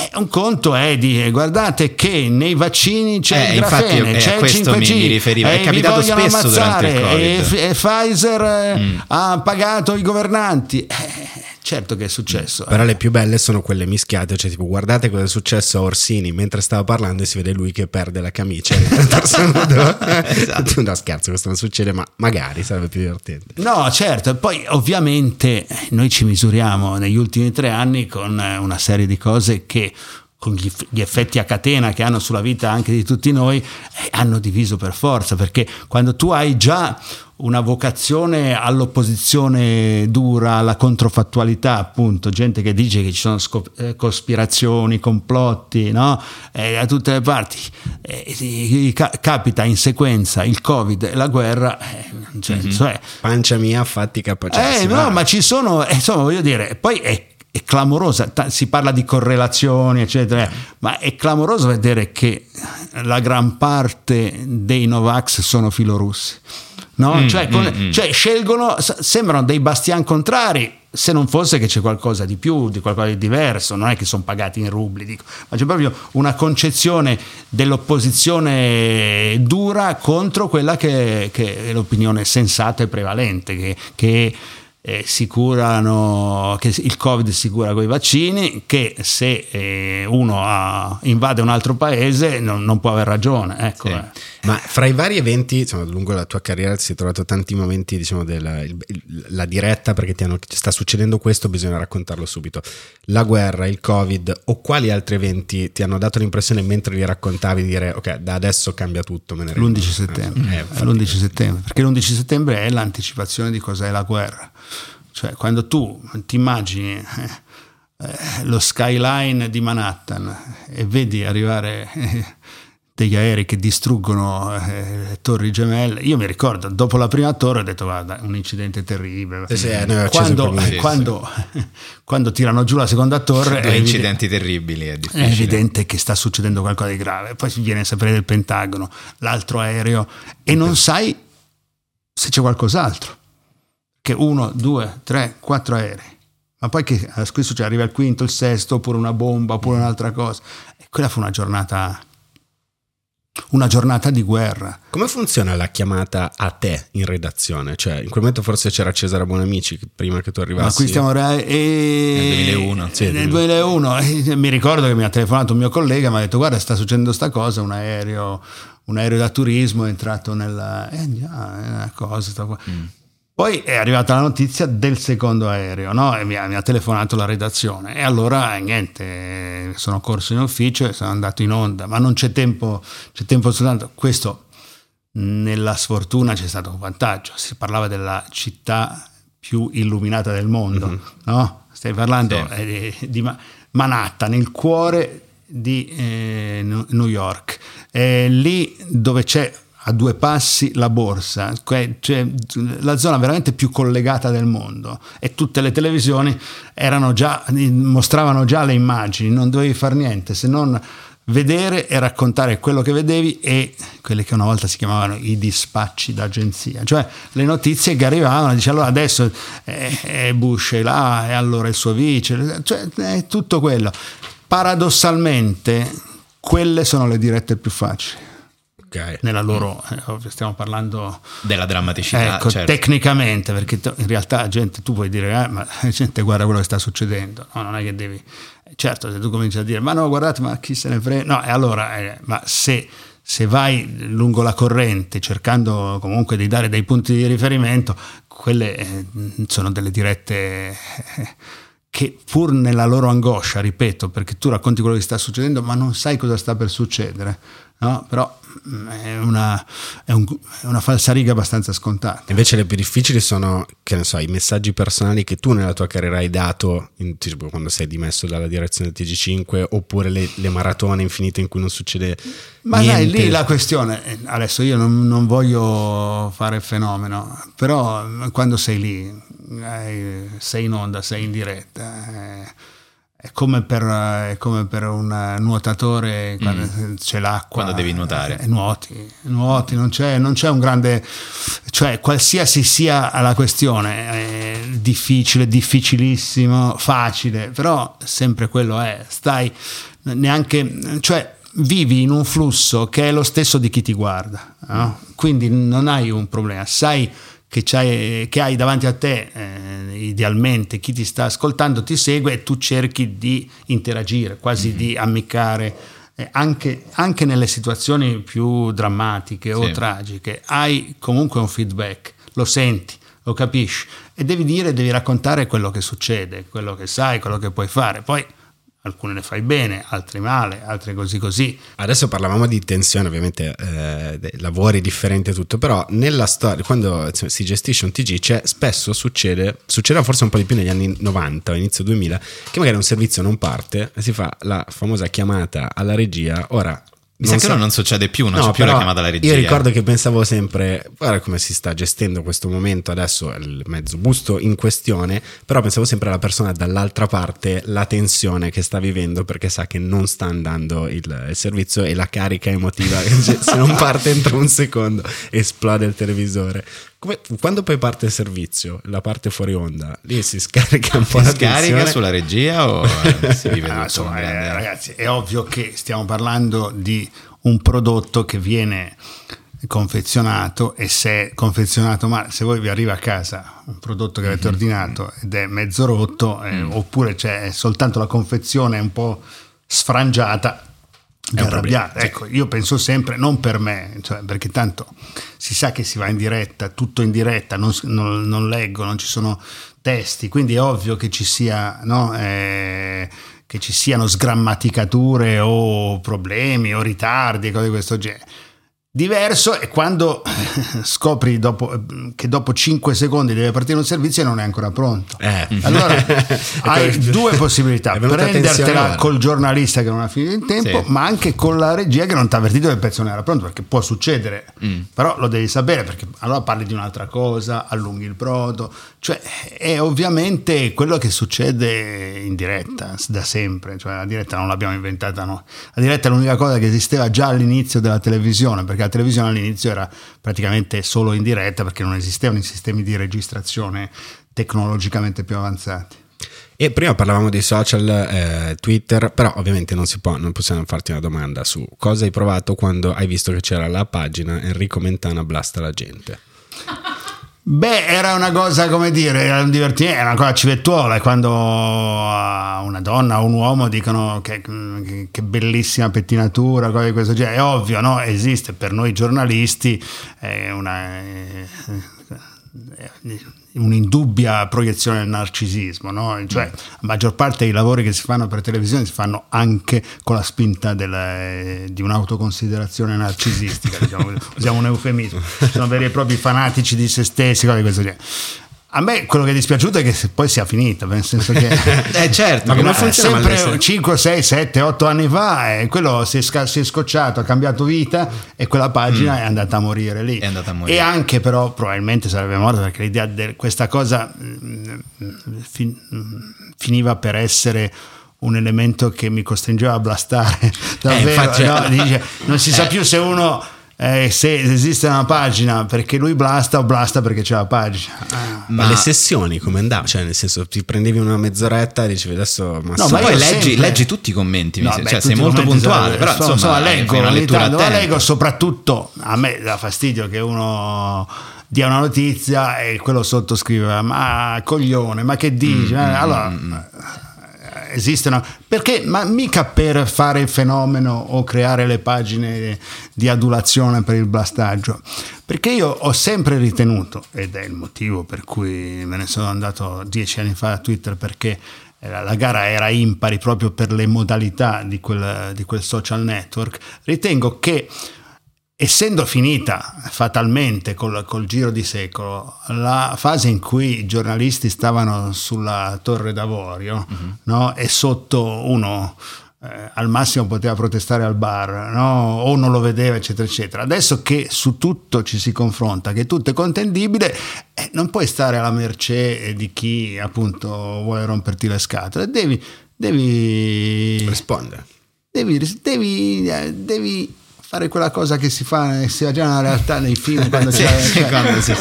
E un conto è di eh, guardate che nei vaccini c'è Eh, il grafene, eh, a c'è il questo 5G, mi- mi riferivo. È e vi capitato spesso durante il ammazzare, Covid. e e Pfizer eh, Mm. ha pagato i governanti. Eh, certo che è successo. Però le più belle sono quelle mischiate, cioè tipo guardate cosa è successo a Orsini mentre stava parlando e si vede lui che perde la camicia. nudo. Esatto. No scherzo, questo non succede, ma magari sarebbe più divertente. No, certo, e poi ovviamente noi ci misuriamo negli ultimi tre anni con eh, una serie di cose che con gli, eff- gli effetti a catena che hanno sulla vita anche di tutti noi, eh, hanno diviso per forza, perché quando tu hai già una vocazione all'opposizione dura, alla controfattualità, appunto, gente che dice che ci sono scop- eh, cospirazioni, complotti, no? Eh, da tutte le parti, Eh, ca- capita in sequenza il Covid e la guerra, cioè, cioè, Pancia mia, fatti capacità. eh, no, ma ci sono, eh, insomma, voglio dire, poi è, è clamorosa, si parla di correlazioni, eccetera, ma è clamoroso vedere che la gran parte dei Novax sono filorussi. No? Mm, cioè, con- mm, mm. cioè, scelgono, sembrano dei bastian contrari. Se non fosse che c'è qualcosa di più, di qualcosa di diverso, non è che sono pagati in rubli, dico, ma c'è proprio una concezione dell'opposizione dura contro quella che, che è l'opinione sensata e prevalente, che, che eh, si curano, che il Covid si cura con i vaccini, che se eh, uno ha- invade un altro paese non, non può aver ragione. Ecco, Sì. eh. Ma fra i vari eventi, insomma, lungo la tua carriera ti sei trovato tanti momenti, diciamo, della il- la diretta perché ti hanno- sta succedendo questo, bisogna raccontarlo subito. La guerra, il Covid o quali altri eventi ti hanno dato l'impressione mentre li raccontavi di dire ok, da adesso cambia tutto, me ne rendo L'11 conto." settembre, Eh, infatti. l'11 settembre, perché l'11 settembre è l'anticipazione di cos'è la guerra. Cioè, quando tu ti immagini eh, eh, lo skyline di Manhattan e vedi arrivare eh, degli aerei che distruggono eh, le torri gemelle, io mi ricordo, dopo la prima torre ho detto guarda, un incidente terribile. Sì, eh, quando. Sì, quando- quando tirano giù la seconda torre... Due è evidente- incidenti terribili, è è evidente che sta succedendo qualcosa di grave. Poi si viene a sapere del Pentagono, l'altro aereo, e non sai se c'è qualcos'altro. Che uno, due, tre, quattro aerei. Ma poi che eh, questo cioè, arriva il quinto, il sesto, oppure una bomba, oppure un'altra cosa. E quella fu una giornata. Una giornata di guerra. Come funziona la chiamata a te in redazione? Cioè, in quel momento forse c'era Cesare Buonamici prima che tu arrivassi. Ma qui stiamo re- e- Nel 2001. Sì, nel 2001 eh, mi ricordo che mi ha telefonato un mio collega e mi ha detto guarda sta succedendo sta cosa un aereo, un aereo da turismo è entrato nella eh, è una cosa qua. Poi è arrivata la notizia del secondo aereo no? e mi ha, mi ha telefonato la redazione e allora eh, niente eh, sono corso in ufficio e sono andato in onda ma non c'è tempo c'è tempo soltanto questo nella sfortuna c'è stato un vantaggio, si parlava della città più illuminata del mondo, no? Stai parlando Sì. eh, di Ma- Manhattan, il cuore di eh, New York, è lì dove c'è a due passi la borsa, que- cioè la zona veramente più collegata del mondo. E tutte le televisioni già, mostravano già le immagini, non dovevi fare niente se non vedere e raccontare quello che vedevi e quelle che una volta si chiamavano i dispacci d'agenzia, cioè le notizie che arrivavano, dice allora adesso è, è Bush è là e allora il suo vice, cioè è tutto quello. Paradossalmente quelle sono le dirette più facili Ok. nella loro, ovvio, stiamo parlando Della drammaticità, ecco, certo. tecnicamente, perché in realtà gente, tu puoi dire, eh, ma la gente guarda quello che sta succedendo, no, non è che devi, certo se tu cominci a dire, ma no guardate, ma chi se ne frega, no, e allora, eh, ma se, se vai lungo la corrente cercando comunque di dare dei punti di riferimento, quelle eh, sono delle dirette... che pur nella loro angoscia, ripeto, perché tu racconti quello che sta succedendo, ma non sai cosa sta per succedere, no? però mm, è una, è un- è una falsariga abbastanza scontata. Invece le più difficili sono, che ne so, i messaggi personali che tu nella tua carriera hai dato in- tipo quando sei dimesso dalla direzione del TG5 oppure le, le maratone infinite in cui non succede Ma niente. dai, lì la questione, adesso io non, non voglio fare fenomeno, però quando sei lì, eh, sei in onda, sei in diretta, eh, è come per, è come per un nuotatore quando c'è l'acqua. Mm. Quando devi nuotare. eh, nuoti, nuoti, non c'è, non c'è un grande... cioè qualsiasi sia la questione, è difficile, difficilissimo, facile, però sempre quello è, stai neanche... cioè vivi in un flusso che è lo stesso di chi ti guarda, no? quindi non hai un problema, sai che, c'hai- che hai davanti a te eh, idealmente chi ti sta ascoltando, ti segue e tu cerchi di interagire, quasi di ammiccare. eh, anche, anche nelle situazioni più drammatiche o Sì. tragiche, hai comunque un feedback, lo senti, lo capisci e devi dire, devi raccontare quello che succede, quello che sai, quello che puoi fare. Poi alcune le fai bene, altre male, altre così così. Adesso parlavamo di tensione, ovviamente eh, lavori differenti e tutto, però nella storia, quando si gestisce un TG, c'è, spesso succede, succedeva forse un po' di più negli anni 90 o inizio 2000, che magari un servizio non parte e si fa la famosa chiamata alla regia. Ora, Mi sa che ora non succede più, non No, c'è più la chiamata alla regia. Io ricordo che pensavo sempre, guarda come si sta gestendo questo momento adesso, è il mezzo busto in questione, però pensavo sempre alla persona dall'altra parte, la tensione che sta vivendo perché sa che non sta andando il, il servizio e la carica emotiva, se non parte entro un secondo esplode il televisore. Come- quando poi parte il servizio, la parte fuori onda, lì si scarica un po' Si la scarica tensione. sulla regia o eh, si vive Ah, insomma, eh, ragazzi, è ovvio che stiamo parlando di un prodotto che viene confezionato e se è confezionato male, se voi vi arriva a casa un prodotto che avete ordinato ed è mezzo rotto, eh, oppure c'è soltanto la confezione un po' sfrangiata, arrabbiate. Ecco, io penso sempre, non per me, cioè, perché tanto si sa che si va in diretta, tutto in diretta, non, non- non leggo, non ci sono testi, quindi è ovvio che ci sia, no, eh, che ci siano sgrammaticature o problemi o ritardi, cose di questo genere. Diverso è quando scopri dopo, che dopo 5 secondi deve partire un servizio e non è ancora pronto. Eh. Allora hai due possibilità: prendertela col giornalista che non ha finito in tempo, Sì. ma anche con la regia che non ti ha avvertito che il pezzo non era pronto, perché può succedere, Mm. però lo devi sapere perché allora parli di un'altra cosa, allunghi il brodo, cioè è ovviamente quello che succede in diretta da sempre, cioè la diretta non l'abbiamo inventata noi, la diretta è l'unica cosa che esisteva già all'inizio della televisione, perché la televisione all'inizio era praticamente solo in diretta perché non esistevano i sistemi di registrazione tecnologicamente più avanzati. E prima parlavamo dei social, eh, Twitter, però ovviamente non, si può, non possiamo farti una domanda su cosa hai provato quando hai visto che c'era la pagina Enrico Mentana blasta la gente. Beh, era una cosa, come dire, era un divertimento, era una cosa civettuola, è quando una donna o un uomo dicono che, che- bellissima pettinatura, cose di questo genere, è ovvio, no? Esiste per noi giornalisti è una... è un'indubbia proiezione del narcisismo, no? cioè la maggior parte dei lavori che si fanno per televisione si fanno anche con la spinta della- di un'autoconsiderazione narcisistica, diciamo usiamo un eufemismo, sono veri e propri fanatici di se stessi, cose di questo genere. A me quello che è dispiaciuto è che poi sia finita, nel senso che Eh certo, Ma come funziona? Sempre le- 5, 6, 7, 8 anni fa e quello si è, sca- si è scocciato, ha cambiato vita e quella pagina è andata a morire lì. È andata a morire. E anche però probabilmente sarebbe morta perché l'idea di questa cosa mm, fin- mm, finiva per essere un elemento che mi costringeva a blastare davvero infatti- no? Dice, non si sa più se uno eh, se esiste una pagina perché lui blasta o blasta perché c'è la pagina Ah. Ma, le sessioni come andava? Cioè, nel senso, ti prendevi una mezz'oretta e dicevi adesso. Ma No, Tu ma poi leggi, sempre- leggi tutti i commenti, No, beh, cioè tutti sei molto commenti puntuale, però insomma, leggo, fai una lettura tanto, ma leggo soprattutto a me dà fastidio che uno dia una notizia e quello sotto scrive ma coglione ma che dici Mm, Eh, allora eh, esistono. Perché ma mica per fare il fenomeno o creare le pagine di adulazione per il blastaggio. Perché io ho sempre ritenuto ed è il motivo per cui me ne sono andato dieci anni fa a Twitter perché era- la gara era impari proprio per le modalità di quel, di quel social network ritengo che essendo finita fatalmente col, col giro di secolo la fase in cui i giornalisti stavano sulla torre d'avorio no? e sotto uno eh, al massimo poteva protestare al bar no? o non lo vedeva eccetera eccetera adesso che su tutto ci si confronta che tutto è contendibile eh, non puoi stare alla mercé di chi appunto vuole romperti le scatole devi, devi Rispondere. devi, devi, eh, devi fare quella cosa che si fa, si fa già nella realtà nei film quando Sì, c'è, sì, quando si-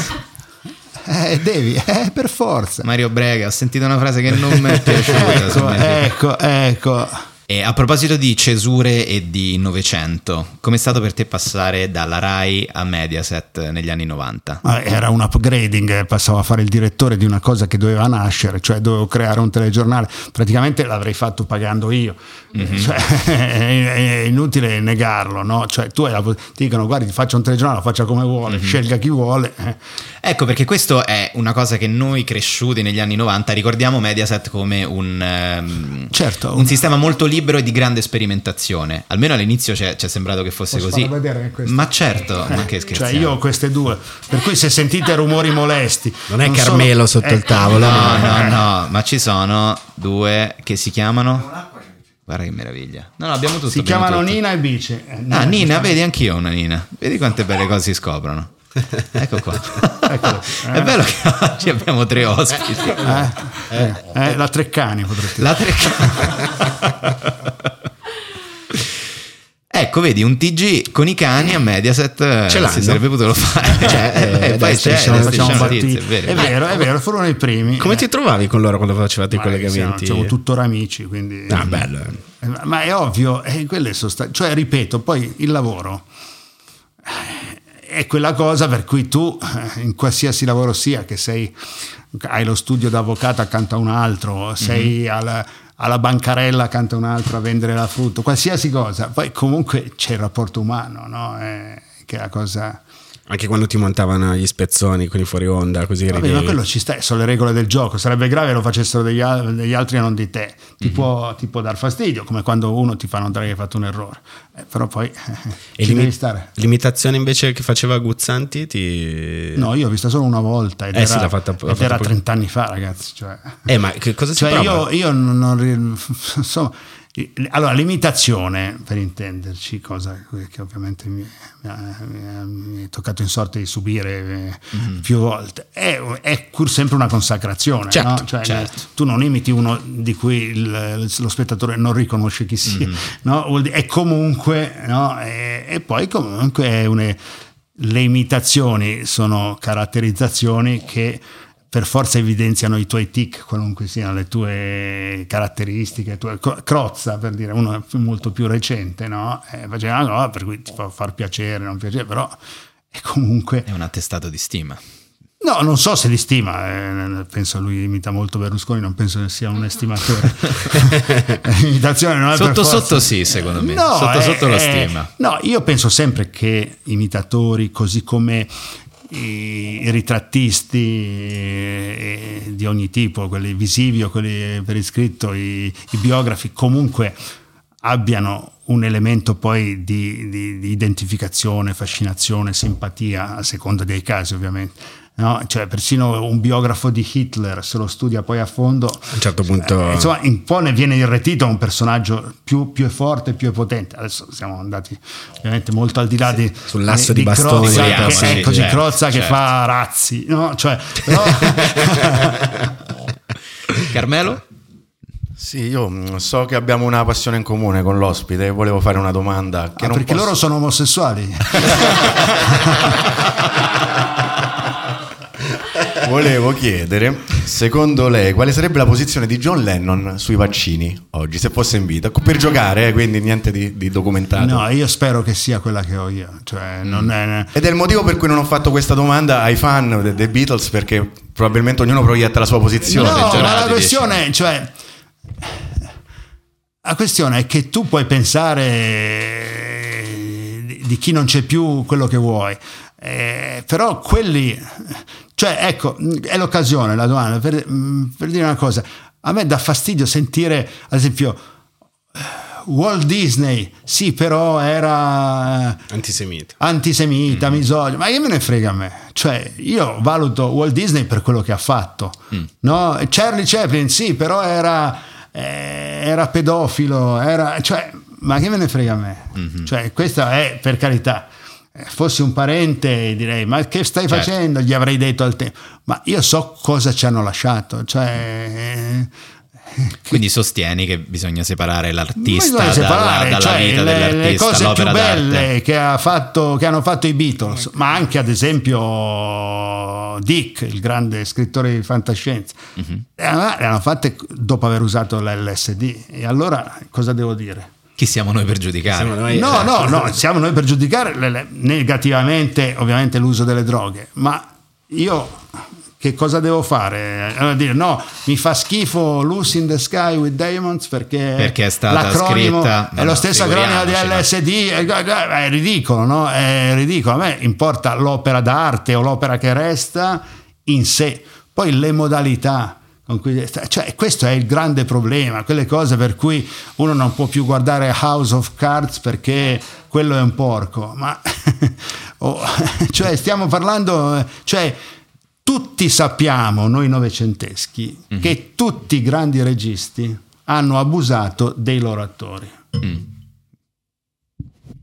Eh, devi, eh, per forza. Mario Brega, ho sentito una frase che non mi è piaciuta. ecco, ecco, ecco. E a proposito di cesure e di Novecento, com'è stato per te passare dalla Rai a Mediaset negli anni 90? Ma Era un upgrading, eh, passavo a fare il direttore di una cosa che doveva nascere, cioè dovevo creare un telegiornale. Praticamente l'avrei fatto pagando io, Mhm. Cioè, è, inutile negarlo, no? Cioè, tu la- ti dicono guardi, ti faccio un telegiornale, lo faccia come vuole, Mhm. scelga chi vuole. eh. Ecco perché questo è una cosa che noi cresciuti negli anni 90 ricordiamo Mediaset come un, ehm, Certo. un sistema molto libero e di grande sperimentazione. Almeno all'inizio ci è, è sembrato che fosse Posso così. Ma certo, ma che Cioè, scherziamo. io ho queste due, per cui se sentite rumori molesti, Non è sono- Carmelo sotto il eh, tavolo. No, no, no, ma ci sono due che si chiamano... Guarda che meraviglia. No, no, abbiamo tutto. Si abbiamo chiamano tutto. Nina e Bice. Eh, Ah, Nina, vedi anch'io una Nina. Vedi quante belle cose si scoprono. Ecco qua. Eccolo. È bello che oggi abbiamo tre ospiti. Eh, eh, eh, la Treccani potresti La Treccani. Ecco, vedi, un TG con i cani a Mediaset eh, Ce l'hanno. si sarebbe potuto fare. Cioè, eh, e poi c'è, diciamo, facciamo partite. notizia, è vero. È vero, è vero, furono i primi. Come ti trovavi con loro quando facevate i collegamenti? siamo tuttora amici, quindi... Ah, bello. Eh, Ma- è ovvio, eh, quelle sono sta- cioè ripeto, poi il lavoro eh, è quella cosa per cui tu, in qualsiasi lavoro sia, che sei, hai lo studio d'avvocato accanto a un altro, sei Mhm. alla, alla bancarella accanto a un altro a vendere la frutta, qualsiasi cosa, poi comunque c'è il rapporto umano, no? Eh, che è la cosa... Anche quando ti montavano gli spezzoni con i fuori onda, così Vabbè, ridevi. ma quello ci sta, sono le regole del gioco. Sarebbe grave lo facessero degli, al- degli altri e non di te. Ti, può, ti può dar fastidio, come quando uno ti fa notare che hai fatto un errore. Eh, però poi E ci l'imi- stare. l'imitazione invece che faceva Guzzanti ti... No, io ho vista solo una volta ed Eh era, sì, l'ha fatta- l'ha ed era poco- 30 anni fa, ragazzi. Cioè, Eh, ma che cosa si cioè prova? io, io non, non insomma, allora l'imitazione, per intenderci, cosa che ovviamente mi, mi è toccato in sorte di subire eh, più volte, è, è pur sempre una consacrazione. Certo, no? Cioè, certo. Tu non imiti uno di cui il- lo spettatore non riconosce chi sia, no? Vuol dire- è comunque, no? e, e poi comunque une- le imitazioni sono caratterizzazioni che per forza evidenziano i tuoi tic, qualunque siano le tue caratteristiche. tue- Crozza, per dire, uno molto più recente, no? Eh, faceva una cosa per cui ti fa far piacere, non piacere, però è comunque... È un attestato di stima. No, non so se li stima, eh, penso lui imita molto Berlusconi, non penso che sia un estimatore. L'imitazione non è Sotto sotto sì, secondo me. No, sotto eh, sotto lo eh, stima. No, io penso sempre che imitatori, così come i, i ritrattisti eh, di ogni tipo, quelli visivi o quelli per iscritto, i, i biografi, comunque abbiano un elemento poi di, di- di identificazione, fascinazione, simpatia, a seconda dei casi ovviamente. No? Cioè, persino un biografo di Hitler, se lo studia poi a fondo, A un certo punto... eh, insomma, un po' ne viene irretito un personaggio più, più è forte, più è potente. Adesso siamo andati ovviamente molto al di là di, Sull'asso di bastoni, Crozza, sì, che, sì, è così certo, Crozza che certo. fa razzi, no? Cioè, però- Carmelo? Sì, io mm, so che abbiamo una passione in comune con l'ospite e volevo fare una domanda che Ah, non perché posso- loro sono omosessuali. Volevo chiedere, secondo lei, quale sarebbe la posizione di John Lennon sui vaccini oggi, se fosse in vita? Per giocare, eh, quindi niente di, di documentato. No, io spero che sia quella che ho io. Cioè, non è, Ed è il motivo per cui non ho fatto questa domanda ai fan de- dei Beatles, perché probabilmente ognuno proietta la sua posizione. No, Giornate, ma la questione, cioè, la questione è che tu puoi pensare di, di chi non c'è più quello che vuoi, eh, però quelli, cioè, ecco, è l'occasione, la domanda, per, per dire una cosa, a me dà fastidio sentire, ad esempio, Walt Disney, sì, però era Antisemita. antisemita, misogino, ma che me ne frega a me? Cioè, io valuto Walt Disney per quello che ha fatto. No? Charlie Chaplin, sì, però era, eh, era pedofilo, era, cioè, ma che me ne frega a me? Cioè, questa è per carità. Fossi un parente direi ma che stai Certo. facendo? Gli avrei detto al tempo. Ma io so cosa ci hanno lasciato. Cioè, eh, Quindi sostieni che bisogna separare l'artista Bisogna separare, dalla, dalla cioè, vita le, le dell'artista, cose più belle d'arte. che, ha fatto, che hanno fatto i Beatles, ma anche ad esempio Dick, il grande scrittore di fantascienza, le hanno le hanno fatte dopo aver usato l'LSD. E allora cosa devo dire? Chi siamo noi per giudicare? Siamo noi- No, no, no, siamo noi per giudicare le- le- negativamente ovviamente l'uso delle droghe, ma io che cosa devo fare? Allora dire no, mi fa schifo Lucy in the Sky with Diamonds perché, Perché è stata scritta- è lo stesso acronimo di LSD, è, è ridicolo, no? È ridicolo. A me importa l'opera d'arte o l'opera che resta in sé, poi le modalità. Cioè, questo è il grande problema, quelle cose per cui uno non può più guardare House of Cards perché quello è un porco, ma oh, cioè, stiamo parlando, cioè, tutti sappiamo, noi novecenteschi, che tutti i grandi registi hanno abusato dei loro attori.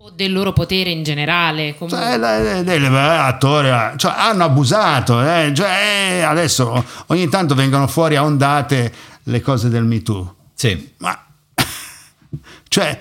O del loro potere in generale. Comunque. Cioè, le- attori cioè, hanno abusato, eh, cioè, eh, adesso ogni tanto vengono fuori a ondate le cose del Me Too. Sì. Ma cioè,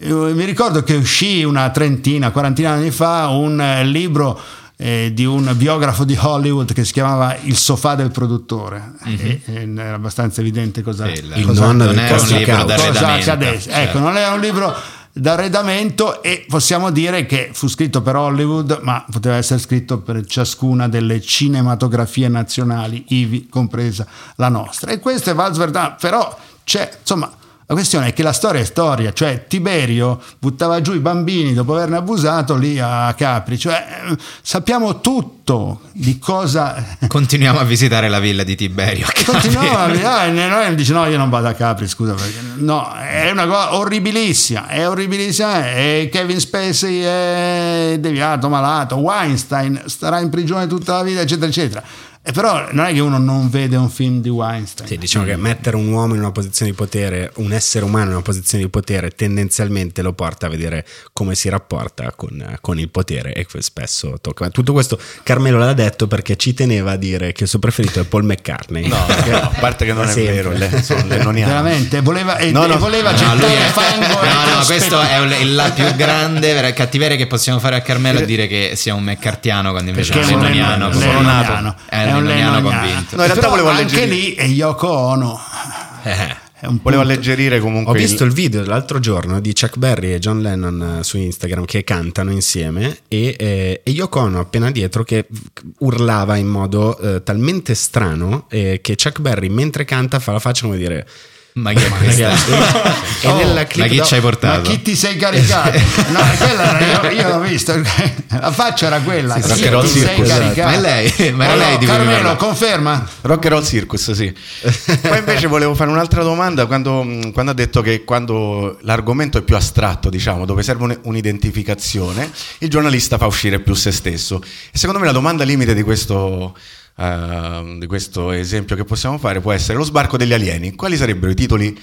mi ricordo che uscì una trentina, quarantina anni fa un eh, libro eh, di un biografo di Hollywood che si chiamava Il sofà del produttore. E- e era abbastanza evidente cosa, Sì, cosa- nonno non del era un Costa libro cosa accadesse. certo. Ecco, non era un libro d'arredamento e possiamo dire che fu scritto per Hollywood, ma poteva essere scritto per ciascuna delle cinematografie nazionali, ivi compresa la nostra. E questo è Val Verdun, però c'è, insomma, la questione è che la storia è storia, cioè Tiberio buttava giù i bambini dopo averne abusato lì a Capri, cioè eh, sappiamo tutto di cosa Continuiamo a visitare la villa di Tiberio. continuava a ah, e noi dice no io non vado a Capri scusa perché no è una cosa orribilissima è orribilissima e Kevin Spacey è deviato malato Weinstein starà in prigione tutta la vita eccetera eccetera e però non è che uno non vede un film di Weinstein Sì, diciamo che mettere un uomo in una posizione di potere, un essere umano in una posizione di potere, tendenzialmente lo porta a vedere come si rapporta con, con il potere e spesso tocca. Tutto questo Carmelo l'ha detto perché ci teneva a dire che il suo preferito è Paul McCartney. No, no, a parte che non è Sempre. vero, le- sono lennoniano. veramente voleva, e, No, no. e voleva No, gettare lui è- fango no, no, questo è un- il la più grande cattiveria che possiamo fare a Carmelo è dire che sia un meccartiano quando invece è perché un è un lennoniano. lennon- proprio. lennoniano. Un lennoniano lennoniano. convinto. No, in realtà volevo anche lì è Yoko Ono Eh. Volevo punto. alleggerire comunque. Ho visto il video l'altro giorno di Chuck Berry e John Lennon eh, su Instagram che cantano insieme e, eh, e Yoko Ono appena dietro che urlava in modo eh, talmente strano eh, che Chuck Berry mentre canta fa la faccia come dire Ma che è questa? e Oh, nella Ma clip chi do- ci hai Ma portato? chi ti sei caricato? No, quella era- io, io l'ho visto. La faccia era quella. Sì, chi Rock Circus, caricato? Ma è lei, ma era Oh, no, lei di cui mi Carmelo, parla. conferma? Rock and Roll Circus, sì. Poi invece volevo fare un'altra domanda quando, quando ha detto che quando l'argomento è più astratto, diciamo, dove serve un- un'identificazione, il giornalista fa uscire più se stesso. E secondo me la domanda limite di questo, eh, di questo esempio che possiamo fare può essere lo sbarco degli alieni. Quali sarebbero i titoli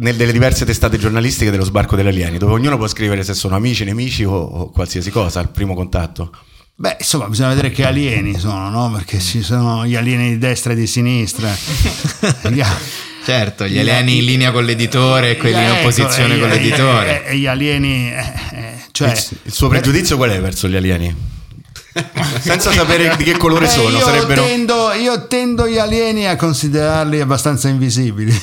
nelle diverse testate giornalistiche dello sbarco degli alieni, dove ognuno può scrivere se sono amici, nemici o, o qualsiasi cosa al primo contatto? Beh, insomma, bisogna vedere che alieni sono, no? Perché ci sono gli alieni di destra e di sinistra. Certo, gli alieni in linea con l'editore e quelli in Ecco, opposizione con l'editore. E, e gli alieni, eh, eh, cioè, il, il suo pregiudizio qual è verso gli alieni? Senza sapere di che colore Beh, sono, io sarebbero... Tendo, io tendo gli alieni a considerarli abbastanza invisibili.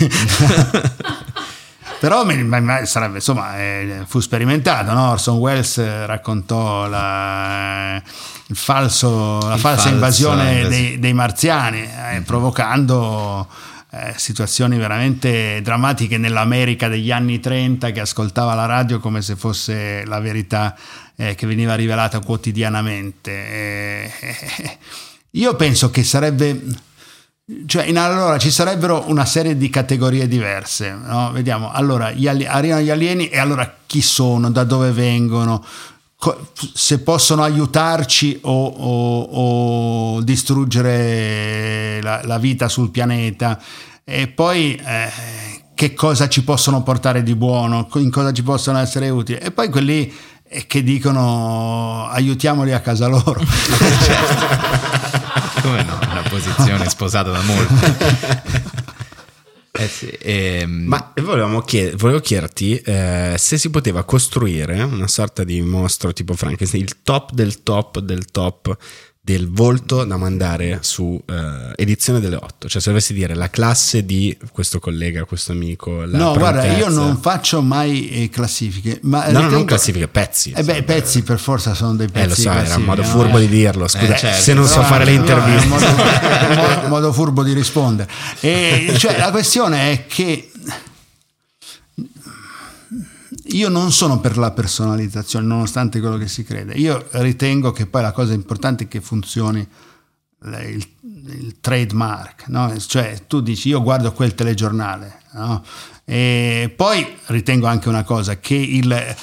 Però sarebbe, insomma, eh, fu sperimentato, no? Orson Welles eh, raccontò la, falso- la falsa falso invasione invas- dei, dei marziani, eh, provocando eh, situazioni veramente drammatiche nell'America degli anni 30 che ascoltava la radio come se fosse la verità eh, che veniva rivelata quotidianamente. Eh, io penso che sarebbe cioè, in- allora ci sarebbero una serie di categorie diverse. no? Vediamo, allora gli ali- arrivano gli alieni e allora chi sono, da dove vengono, se possono aiutarci o, o- o distruggere la, la vita sul pianeta e poi eh, che cosa ci possono portare di buono, in cosa ci possono essere utili e poi quelli eh, che dicono aiutiamoli a casa loro. Come no? Una posizione sposata da molti. Eh sì, ehm, Ma chied- volevo chiederti eh, se si poteva costruire una sorta di mostro tipo Frankenstein, il top del top del top del volto da mandare su eh, edizione delle 8. Cioè se dovessi dire la classe di questo collega, questo amico, no, guarda, io non faccio mai eh, classifiche. Ma No, no, non classifiche, pezzi. Eh beh, pezzi per forza sono dei pezzi. Eh, lo so, era un modo no? furbo Eh. di dirlo. Scusa, Eh, certo. se non so fare le no, interviste. modo, un modo- modo furbo di rispondere. E, cioè, la questione è che io non sono per la personalizzazione, nonostante quello che si crede. Io ritengo che poi la cosa importante è che funzioni il, il trademark, no? cioè tu dici io guardo quel telegiornale, no? e poi ritengo anche una cosa, che il,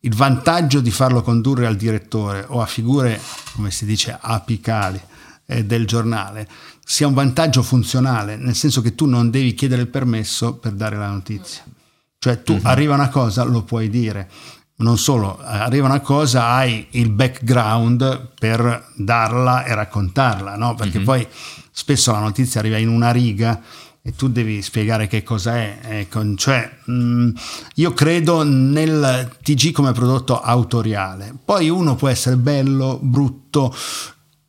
il vantaggio di farlo condurre al direttore o a figure, come si dice, apicali eh, del giornale sia un vantaggio funzionale, nel senso che tu non devi chiedere il permesso per dare la notizia. Cioè tu arriva una cosa, lo puoi dire. Non solo, arriva una cosa, hai il background per darla e raccontarla, no? Perché poi spesso la notizia arriva in una riga e tu devi spiegare che cosa è. Ecco, cioè, mh, io credo nel TG come prodotto autoriale. Poi uno può essere bello, brutto,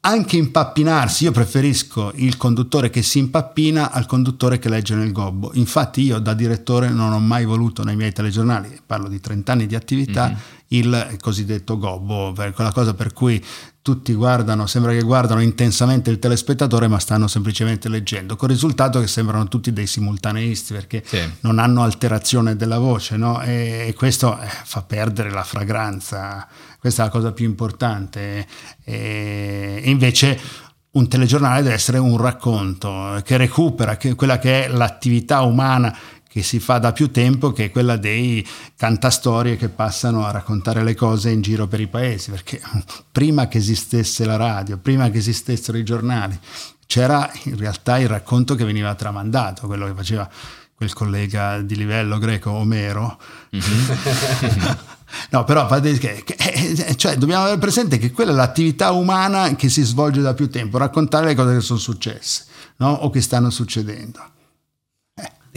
anche impappinarsi. Io preferisco il conduttore che si impappina al conduttore che legge nel gobbo. Infatti, io da direttore non ho mai voluto nei miei telegiornali, parlo di 30 anni di attività, il cosiddetto gobbo, quella cosa per cui tutti guardano, sembra che guardano intensamente il telespettatore, ma stanno semplicemente leggendo, col risultato che sembrano tutti dei simultaneisti perché Sì. non hanno alterazione della voce, no? E, e questo eh, fa perdere la fragranza. Questa è la cosa più importante. E, invece un telegiornale deve essere un racconto che recupera quella che è l'attività umana che si fa da più tempo, che è quella dei cantastorie che passano a raccontare le cose in giro per i paesi, perché prima che esistesse la radio, prima che esistessero i giornali, c'era in realtà il racconto che veniva tramandato, quello che faceva quel collega di livello greco Omero. No, però eh, cioè, dobbiamo avere presente che quella è l'attività umana che si svolge da più tempo, raccontare le cose che sono successe no? o che stanno succedendo.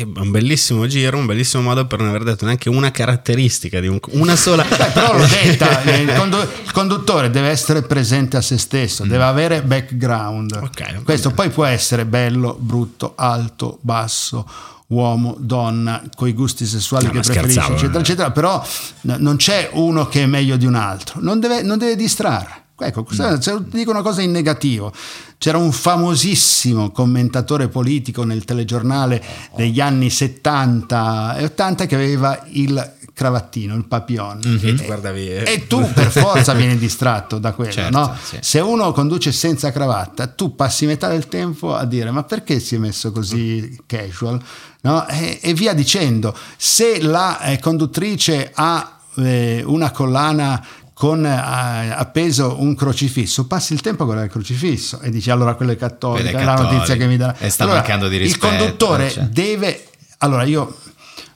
Un bellissimo giro, un bellissimo modo per non aver detto neanche una caratteristica di un, una sola. Beh, però l'ho detta, il, condu- il conduttore deve essere presente a se stesso, deve avere background. Ok, va Questo poi può essere bello, brutto, alto, basso, uomo, donna, con i gusti sessuali No, che preferisce, eccetera, eh. eccetera. Però n- non c'è uno che è meglio di un altro, non deve, non deve distrarre. Ecco, se dico una cosa in negativo. C'era un famosissimo commentatore politico nel telegiornale degli anni 70 e 80 che aveva il cravattino, il papillon. E E- eh, e tu per forza vieni distratto da quello, Certo, no? sì. Se uno conduce senza cravatta, tu passi metà del tempo a dire ma perché si è messo così casual? No? E, e via dicendo. Se la eh, conduttrice ha eh, una collana con eh, appeso un crocifisso, passi il tempo a guardare il crocifisso e dici allora quello è cattolico, è la notizia che mi dà. E sta Allora, mancando di rispetto, Il conduttore cioè. deve... Allora io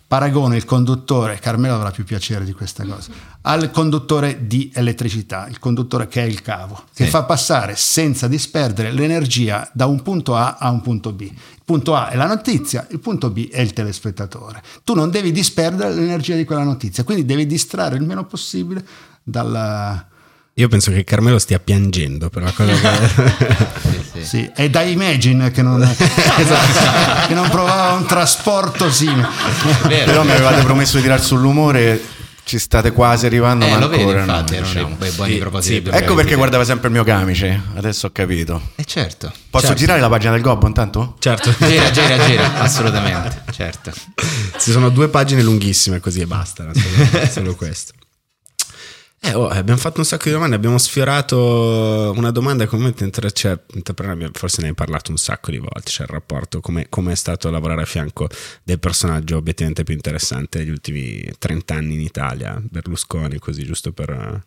paragono il conduttore, Carmelo avrà più piacere di questa cosa, al conduttore di elettricità, il conduttore che è il cavo, che Sì. fa passare senza disperdere l'energia da un punto A a un punto B. Il punto A è la notizia, il punto B è il telespettatore. Tu non devi disperdere l'energia di quella notizia, quindi devi distrarre il meno possibile dalla... Io penso che Carmelo stia piangendo per la cosa che. Sì, sì. Sì, è da Imagine che non, che non provava un trasporto simile. Vero. Però mi avevate promesso di tirar sull'umore, ci state quasi arrivando, Eh, ma lo vedi, ancora infatti, no, erano diciamo. buoni Sì, propositi. sì, Ecco perché guardava sempre il mio camice, adesso ho capito. Eh certo. Posso Certo. girare la pagina del Gobbo intanto? certo. Gira, gira, gira, assolutamente, certo. Ci sono due pagine lunghissime così e basta. Solo, solo questo. Eh, oh, abbiamo fatto un sacco di domande, abbiamo sfiorato una domanda come mentre abbiamo- forse ne hai parlato un sacco di volte, c'è il rapporto, come come è stato lavorare a fianco del personaggio obiettivamente più interessante degli ultimi 30 anni in Italia, Berlusconi, così giusto per...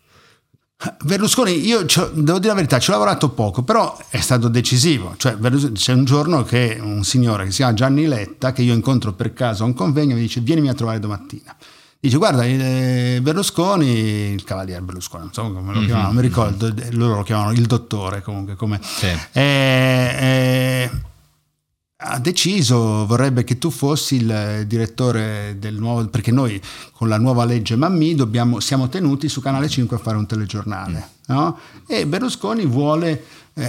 Berlusconi, io devo dire la verità, ci ho lavorato poco, però è stato decisivo. Cioè, c'è un giorno che un signore che si chiama Gianni Letta, che io incontro per caso a un convegno, mi dice: Vienimi a trovare domattina. Dice: Guarda, eh, Berlusconi, il cavaliere Berlusconi, non so come lo chiamavano, non mi ricordo, loro lo chiamavano il dottore comunque. Come, Sì. eh, eh, ha deciso, vorrebbe che tu fossi il direttore del nuovo, perché noi con la nuova legge Mammì dobbiamo, siamo tenuti su Canale 5 a fare un telegiornale. no? E Berlusconi vuole, eh,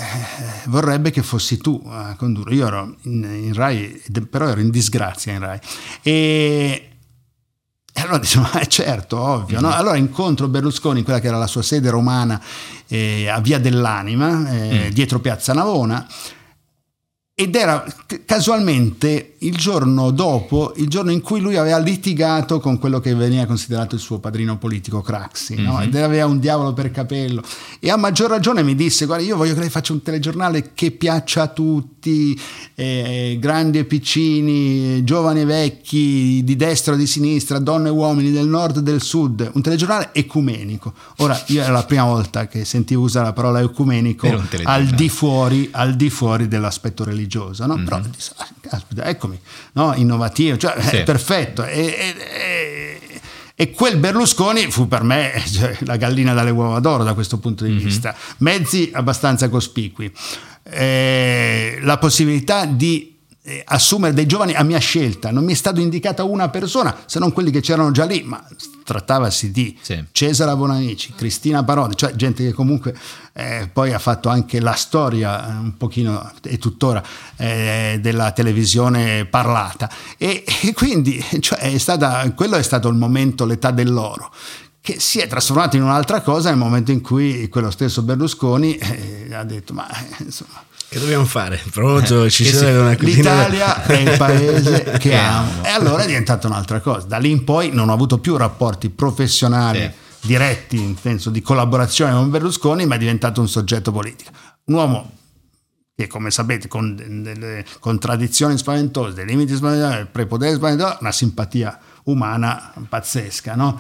vorrebbe che fossi tu a condurre. Io ero in, in Rai, però ero in disgrazia in Rai. E, e allora dicevo, ma è certo, ovvio. No? Allora incontro Berlusconi in quella che era la sua sede romana eh, a Via dell'Anima, eh, dietro Piazza Navona. Ed era casualmente il giorno dopo, il giorno in cui lui aveva litigato con quello che veniva considerato il suo padrino politico Craxi, no? Mhm. ed aveva un diavolo per capello. E a maggior ragione mi disse: Guarda, io voglio che lei faccia un telegiornale che piaccia a tutti, eh, grandi e piccini, giovani e vecchi, di destra o di sinistra, donne e uomini del nord e del sud, un telegiornale ecumenico. Ora, io era la prima volta che sentivo usare la parola ecumenico al di fuori, al di fuori dell'aspetto religioso, no? Però ah, caspita, eccomi, no? innovativo, cioè, Sì. è perfetto. E, e- e- e quel Berlusconi fu per me cioè, la gallina dalle uova d'oro da questo punto di vista. Mezzi abbastanza cospicui, Eh, la possibilità di eh, assumere dei giovani a mia scelta, non mi è stata indicata una persona, se non quelli che c'erano già lì, ma trattavasi di Sì. Cesare Bonamici, Cristina Parodi, cioè gente che comunque eh, poi ha fatto anche la storia eh, un pochino e tuttora eh, della televisione parlata e, e quindi cioè, è stata, quello è stato il momento, l'età dell'oro che si è trasformato in un'altra cosa nel momento in cui quello stesso Berlusconi eh, ha detto ma eh, insomma Che dobbiamo fare? Pronto, ci che serve una cucina- L'Italia è il paese che amo. E allora è diventata un'altra cosa. Da lì in poi non ho avuto più rapporti professionali Sì. diretti, in senso di collaborazione con Berlusconi, ma è diventato un soggetto politico. Un uomo che, come sapete, con de- delle contraddizioni spaventose, dei limiti spaventosi, prepotenza spaventosa, una simpatia umana pazzesca, no?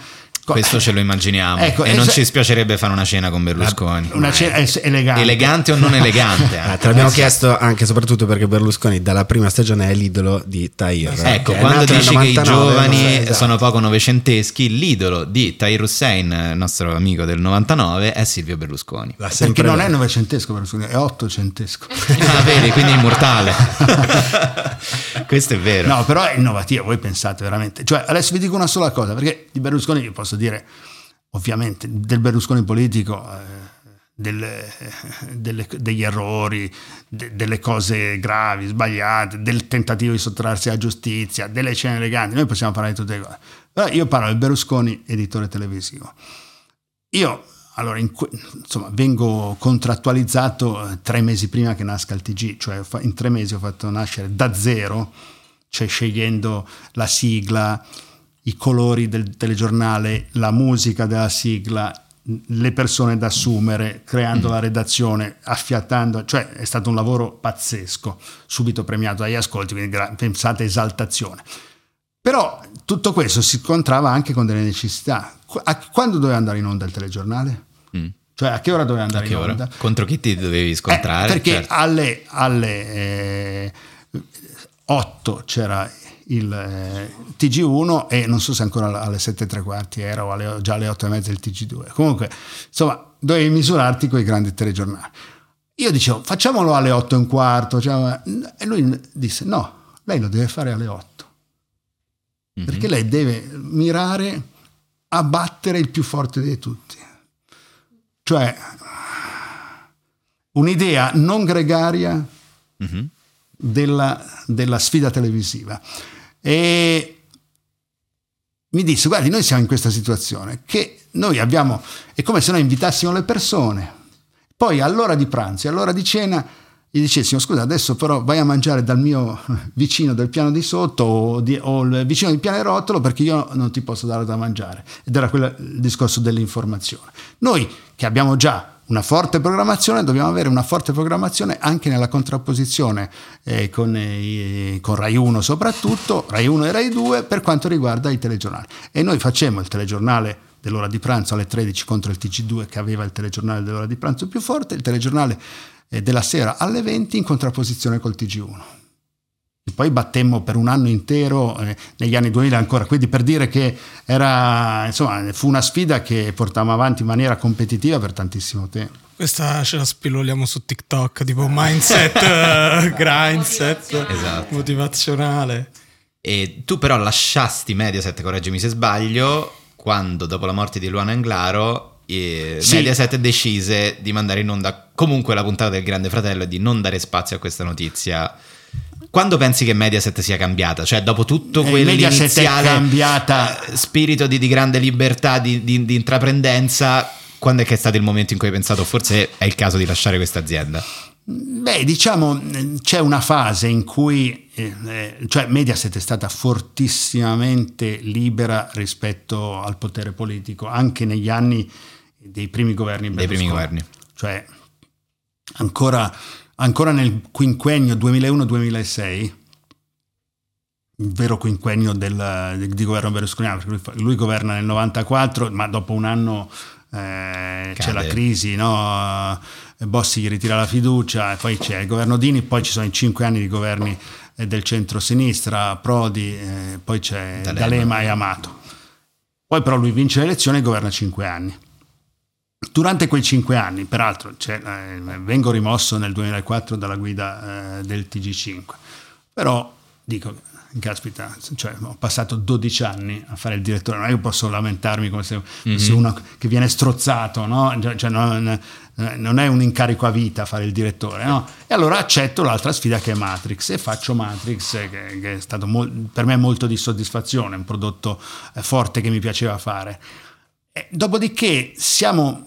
Co- Questo ce lo immaginiamo. Ecco, e non es- ci spiacerebbe fare una cena con Berlusconi. Una cena es- elegante. Elegante o non elegante? Eh. te l'abbiamo chiesto anche e soprattutto perché Berlusconi dalla prima stagione è l'idolo di Tahir. Ecco, quando dici che i 99, giovani esatto. sono poco novecenteschi, l'idolo di Tahir Hussein, nostro amico del 99, è Silvio Berlusconi. Perché non è novecentesco Berlusconi, è ottocentesco. Ah, vedi, quindi è immortale. Questo è vero. No, però è innovativo, voi pensate veramente. Cioè, adesso vi dico una sola cosa, perché di Berlusconi vi posso dire, ovviamente, del Berlusconi politico, eh, delle- delle- degli errori, de- delle cose gravi, sbagliate, del tentativo di sottrarsi alla giustizia, delle scene eleganti, noi possiamo parlare di tutte le cose. Però io parlo del Berlusconi editore televisivo. Io allora, in insomma, vengo contrattualizzato eh, tre mesi prima che nasca il TG, cioè in tre mesi ho fatto nascere da zero, cioè scegliendo la sigla, i colori del telegiornale, la musica della sigla, le persone da assumere, creando la redazione, affiattando, cioè è stato un lavoro pazzesco, subito premiato dagli ascolti, quindi gra- pensate esaltazione. Però tutto questo si scontrava anche con delle necessità. Qu- a- quando doveva andare in onda il telegiornale? Mm. Cioè a che ora doveva andare in ora? onda? Contro chi ti dovevi Eh, scontrare? perché Certo. alle, alle eh, 8 c'era il eh, TG1 e non so se ancora alle 7 e tre quarti era o alle- già alle 8 e mezza il TG2. Comunque, insomma, dovevi misurarti con i grandi telegiornali. Io dicevo, facciamolo alle 8 e un quarto. cioè, e lui disse, no, lei lo deve fare alle 8 Mhm. perché lei deve mirare a battere il più forte di tutti. Cioè, un'idea non gregaria Mhm. della, della sfida televisiva. E mi disse, guardi, noi siamo in questa situazione che noi abbiamo, è come se noi invitassimo le persone, poi all'ora di pranzo e all'ora di cena gli dicessimo, scusa, adesso però vai a mangiare dal mio vicino del piano di sotto o, di- o il vicino del pianerottolo perché io non ti posso dare da mangiare. Ed era quello il discorso dell'informazione. Noi che abbiamo già una forte programmazione, dobbiamo avere una forte programmazione anche nella contrapposizione eh, con, eh, con Rai 1 soprattutto, Rai 1 e Rai 2 per quanto riguarda i telegiornali. E noi facemmo il telegiornale dell'ora di pranzo alle 13 contro il TG2 che aveva il telegiornale dell'ora di pranzo più forte, il telegiornale eh, della sera alle 20 in contrapposizione col TG1. E poi battemmo per un anno intero eh, negli anni 2000 ancora, quindi per dire che era, insomma, fu una sfida che portammo avanti in maniera competitiva per tantissimo tempo. Questa ce la spilloliamo su TikTok, tipo mindset, eh, grindset, Esatto. motivazionale. E tu però lasciasti Mediaset, correggimi se sbaglio, quando dopo la morte di Luana Anglaro eh, Sì. Mediaset decise di mandare in onda comunque la puntata del Grande Fratello e di non dare spazio a questa notizia. Quando pensi che Mediaset sia cambiata? Cioè dopo tutto Eh, quell'iniziale eh, spirito di, di grande libertà, di, di- di intraprendenza, quando è che è stato il momento in cui hai pensato forse è il caso di lasciare questa azienda? Beh, diciamo, c'è una fase in cui, eh, eh, cioè Mediaset è stata fortissimamente libera rispetto al potere politico, anche negli anni dei primi governi Dei primi governi. Cioè, ancora, ancora nel quinquennio 2001-2006, il vero quinquennio del, di, governo berlusconiano, perché lui, lui governa nel 94, ma dopo un anno eh, c'è la crisi, no? Bossi gli ritira la fiducia, poi c'è il governo Dini, poi ci sono i cinque anni di governi eh, del centro-sinistra, Prodi, eh, poi c'è D'Alema. D'Alema e Amato. Poi però lui vince le elezioni e governa cinque anni. Durante quei cinque anni, peraltro, c'è, eh, vengo rimosso nel 2004 dalla guida eh, del TG5, però dico, caspita, cioè, ho passato 12 anni a fare il direttore, non è che posso lamentarmi come se fossi uno che viene strozzato, no? Cioè, cioè, non, eh, non è un incarico a vita fare il direttore, no? E allora accetto l'altra sfida che è Matrix e faccio Matrix, eh, che, che è stato mol- per me molto di soddisfazione, un prodotto eh, forte che mi piaceva fare. Eh, Dopodiché siamo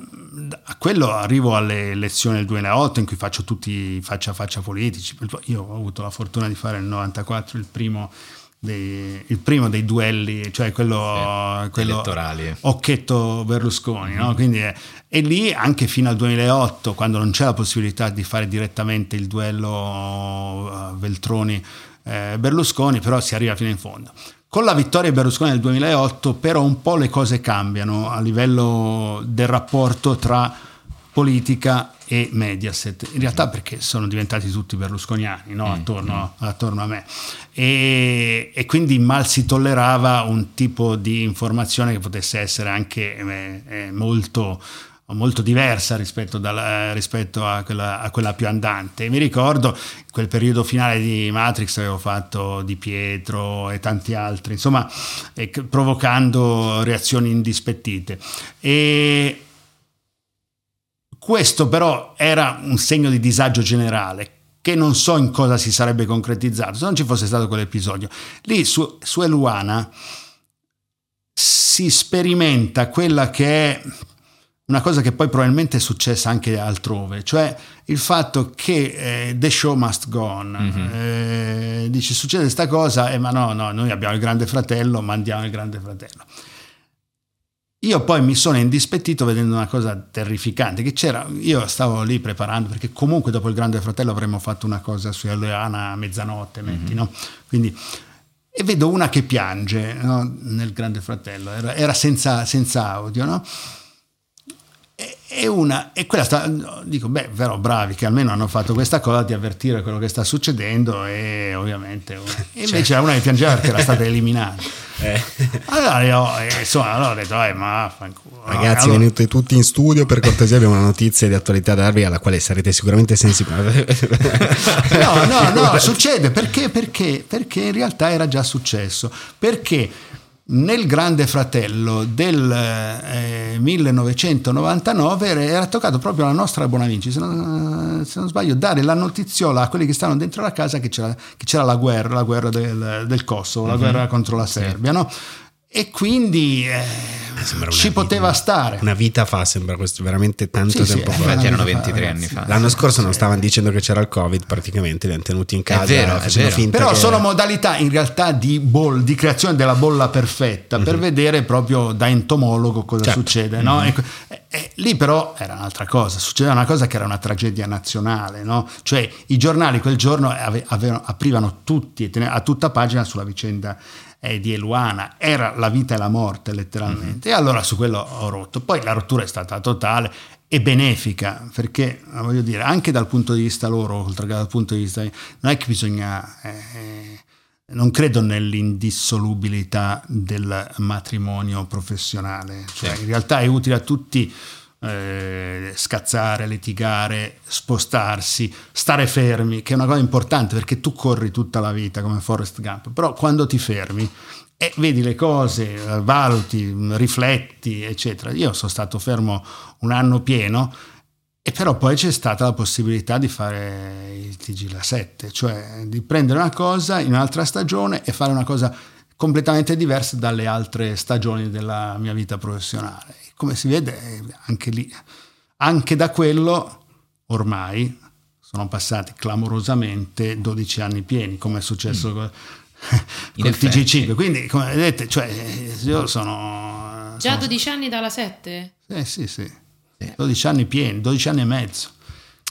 a quello arrivo alle elezioni del 2008 in cui faccio tutti faccia a faccia politici. Io ho avuto la fortuna di fare nel 94 il primo dei, il primo dei duelli, cioè quello, Sì, quello elettorali. Occhetto Berlusconi, no? Quindi è- e lì anche fino al 2008, quando non c'è la possibilità di fare direttamente il duello eh, Veltroni eh, Berlusconi, però si arriva fino in fondo. Con la vittoria di Berlusconi nel 2008, però un po' le cose cambiano a livello del rapporto tra politica e Mediaset. In realtà perché sono diventati tutti berlusconiani no? attorno, attorno a me. E, e quindi mal si tollerava un tipo di informazione che potesse essere anche eh, eh, molto molto diversa rispetto, dalla- rispetto a, quella, a quella più andante. Mi ricordo quel periodo finale di Matrix avevo fatto Di Pietro e tanti altri, insomma, e c- provocando reazioni indispettite. E questo però era un segno di disagio generale che non so in cosa si sarebbe concretizzato se non ci fosse stato quell'episodio. Lì su, su Eluana si sperimenta quella che è una cosa che poi probabilmente è successa anche altrove, cioè il fatto che eh, the show must go on. Eh, dice succede questa cosa, eh, ma no, no, noi abbiamo il grande fratello, mandiamo il grande fratello. Io poi mi sono indispettito vedendo una cosa terrificante, che c'era, io stavo lì preparando, perché comunque dopo il Grande Fratello avremmo fatto una cosa su Eleana a mezzanotte, metti, no? Quindi, e vedo una che piange no? nel Grande Fratello, era, era senza, senza audio, no? E- E una, e quella sta, dico, beh, però bravi che almeno hanno fatto questa cosa di avvertire quello che sta succedendo e ovviamente e invece era una che piangeva perché era stata eliminata. Allora io, eh, insomma, allora ho detto, eh, ma vaffanculo. Ragazzi, Allora- venite tutti in studio per cortesia. Abbiamo una notizia di attualità da darvi alla quale sarete sicuramente sensibili. No, no, no, succede perché, perché? Perché in realtà era già successo. Perché nel Grande Fratello del eh, 1999 era- toccato proprio alla nostra Bonavinci, se non, se non sbaglio, dare la notiziola a quelli che stavano dentro la casa che c'era, che c'era la guerra, la guerra del, del Kosovo, la guerra contro la Serbia, no? E quindi eh, una ci vita- poteva stare. Una vita fa, sembra questo veramente tanto Sì, sì, tempo eh, fa. Erano vita fa, 23 ragazzi. anni fa. L'anno scorso non stavano dicendo che c'era il Covid, praticamente li hanno tenuti in casa. vero, è vero. finta Però che- sono modalità in realtà di, boll- di creazione della bolla perfetta per vedere proprio da entomologo cosa Certo. succede. no? Ecco, e- e lì però era un'altra cosa, succedeva una cosa che era una tragedia nazionale, no? cioè i giornali quel giorno ave- avevano- aprivano tutti a tutta pagina sulla vicenda eh, di Eluana, era la vita e la morte letteralmente. E allora su quello ho rotto. Poi la rottura è stata totale e benefica perché voglio dire anche dal punto di vista loro oltre che dal punto di vista non è che bisogna eh, non credo nell'indissolubilità del matrimonio professionale. Cioè in realtà è utile a tutti eh, scazzare, litigare, spostarsi, stare fermi, che è una cosa importante perché tu corri tutta la vita come Forrest Gump, però quando ti fermi e vedi le cose, eh, valuti, rifletti, eccetera. Io sono stato fermo un anno pieno e però poi c'è stata la possibilità di fare il TG la 7, cioè di prendere una cosa in un'altra stagione e fare una cosa completamente diversa dalle altre stagioni della mia vita professionale. Come si vede anche lì, anche da quello ormai sono passati clamorosamente 12 anni pieni, come è successo Mm. con, effetti. TG5. Quindi, come vedete, cioè, io sono... Già sono- 12 anni dalla 7? eh, sì, sì. 12 anni pieni, 12 anni e mezzo.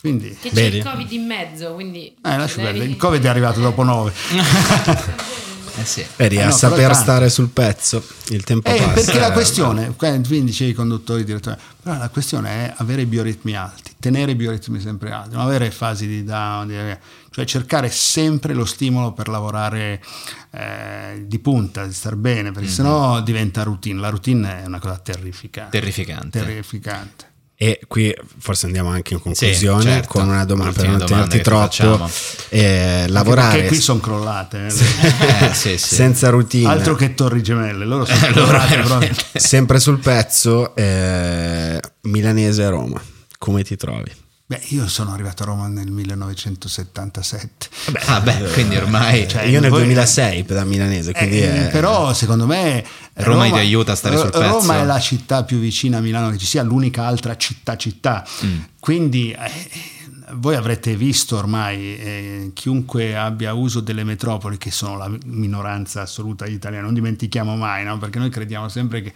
Quindi, Che c'è Vedi? il Covid in mezzo, quindi... eh, lascia devi- perdere. il Covid è arrivato dopo 9. Eh sì. Vedi, Eh a no, però saper stare sul pezzo, il tempo Eh, passa. perché la questione, qua- quindi dicevi i conduttori, direttori, però la questione è avere i bioritmi alti, tenere i bioritmi sempre alti, non avere fasi di down, di- cioè cercare sempre lo stimolo per lavorare eh, di punta, di star bene, perché sennò diventa routine. La routine è una cosa terrificante. Terrificante. terrificante. E qui forse andiamo anche in conclusione certo. con una domanda per non tenerti troppo. Eh, lavorare Perché qui sono crollate. eh. Eh, sì, sì. senza routine, Altro che torri gemelle, loro sono Eh, loro crollate sempre sul pezzo, eh, milanese a Roma. Come ti trovi? Beh, io sono arrivato a Roma nel 1977. Ah, beh, quindi ormai Cioè, Io nel voi- 2006 da milanese, quindi Eh, è- Però secondo me Roma ti aiuta a stare sul pezzo. Roma è la città più vicina a Milano che ci sia, l'unica altra città città. Mm. Quindi eh, voi avrete visto ormai eh, chiunque abbia uso delle metropoli che sono la minoranza assoluta degli italiani, non dimentichiamo mai, no? perché noi crediamo sempre che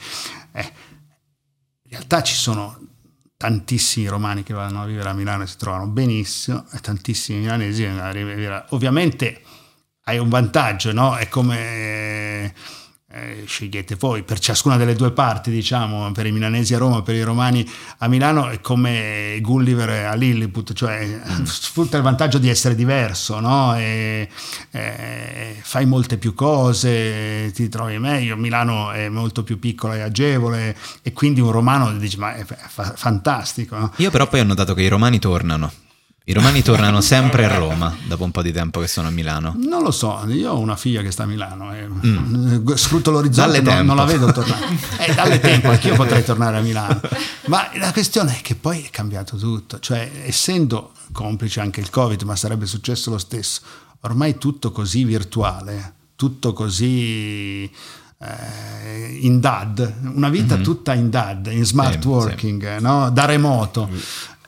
eh, in realtà ci sono tantissimi romani che vanno a vivere a Milano e si trovano benissimo e tantissimi milanesi che a vivere ovviamente hai un vantaggio, no? È come eh, scegliete voi per ciascuna delle due parti, diciamo, per i milanesi a Roma, per i romani a Milano, è come Gulliver a Lilliput, cioè sfrutta il vantaggio di essere diverso, no? E, eh, fai molte più cose, ti trovi meglio. Milano è molto più piccola e agevole, e quindi un romano dice: Ma è fa- fantastico, no? Io però poi ho notato che i romani tornano. I romani tornano sempre a Roma dopo un po' di tempo che sono a Milano. Non lo so, io ho una figlia che sta a Milano e l'orizzonte Mm. Dalle non, non la vedo tornare. Eh, dalle tempo, anch'io potrei tornare a Milano. Ma la questione è che poi è cambiato tutto, cioè essendo complice anche il Covid, ma sarebbe successo lo stesso, ormai tutto così virtuale, tutto così eh, in DAD, una vita tutta in DAD, in smart. Sì, working, no? da remoto.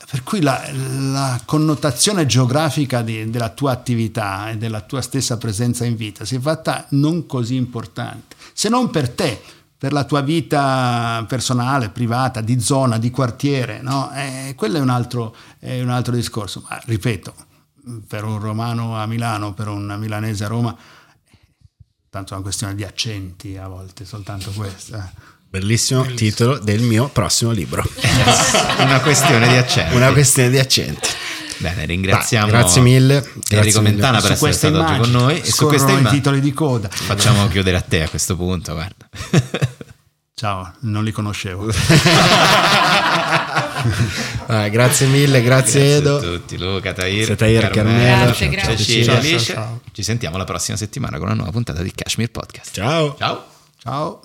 Per cui la, la connotazione geografica di- della tua attività e della tua stessa presenza in vita si è fatta non così importante, se non per te, per la tua vita personale, privata, di zona, di quartiere, no? Eh, quello è un, altro, è un altro discorso. Ma ripeto, per un romano a Milano, per un milanese a Roma, tanto è una questione di accenti a volte, soltanto questa. Bellissimo titolo del mio prossimo libro. Una questione di accenti. Una questione di accenti. Bene, ringraziamo Dai, grazie mille. Grazie Enrico mille. Mentana per Su essere stato oggi con noi. E su queste i immagini titoli di coda. facciamo chiudere a te a questo punto, guarda. Ciao, non li conoscevo. Ah, grazie mille, grazie, a Edo. tutti, Luca, Tahir, Grazie, Tahir, Carmela. Grazie, grazie. Cecilia, Ciao, Alice. ciao, ciao. Ci sentiamo la prossima settimana con una nuova puntata di Kashmir Podcast. Ciao. Ciao. Ciao.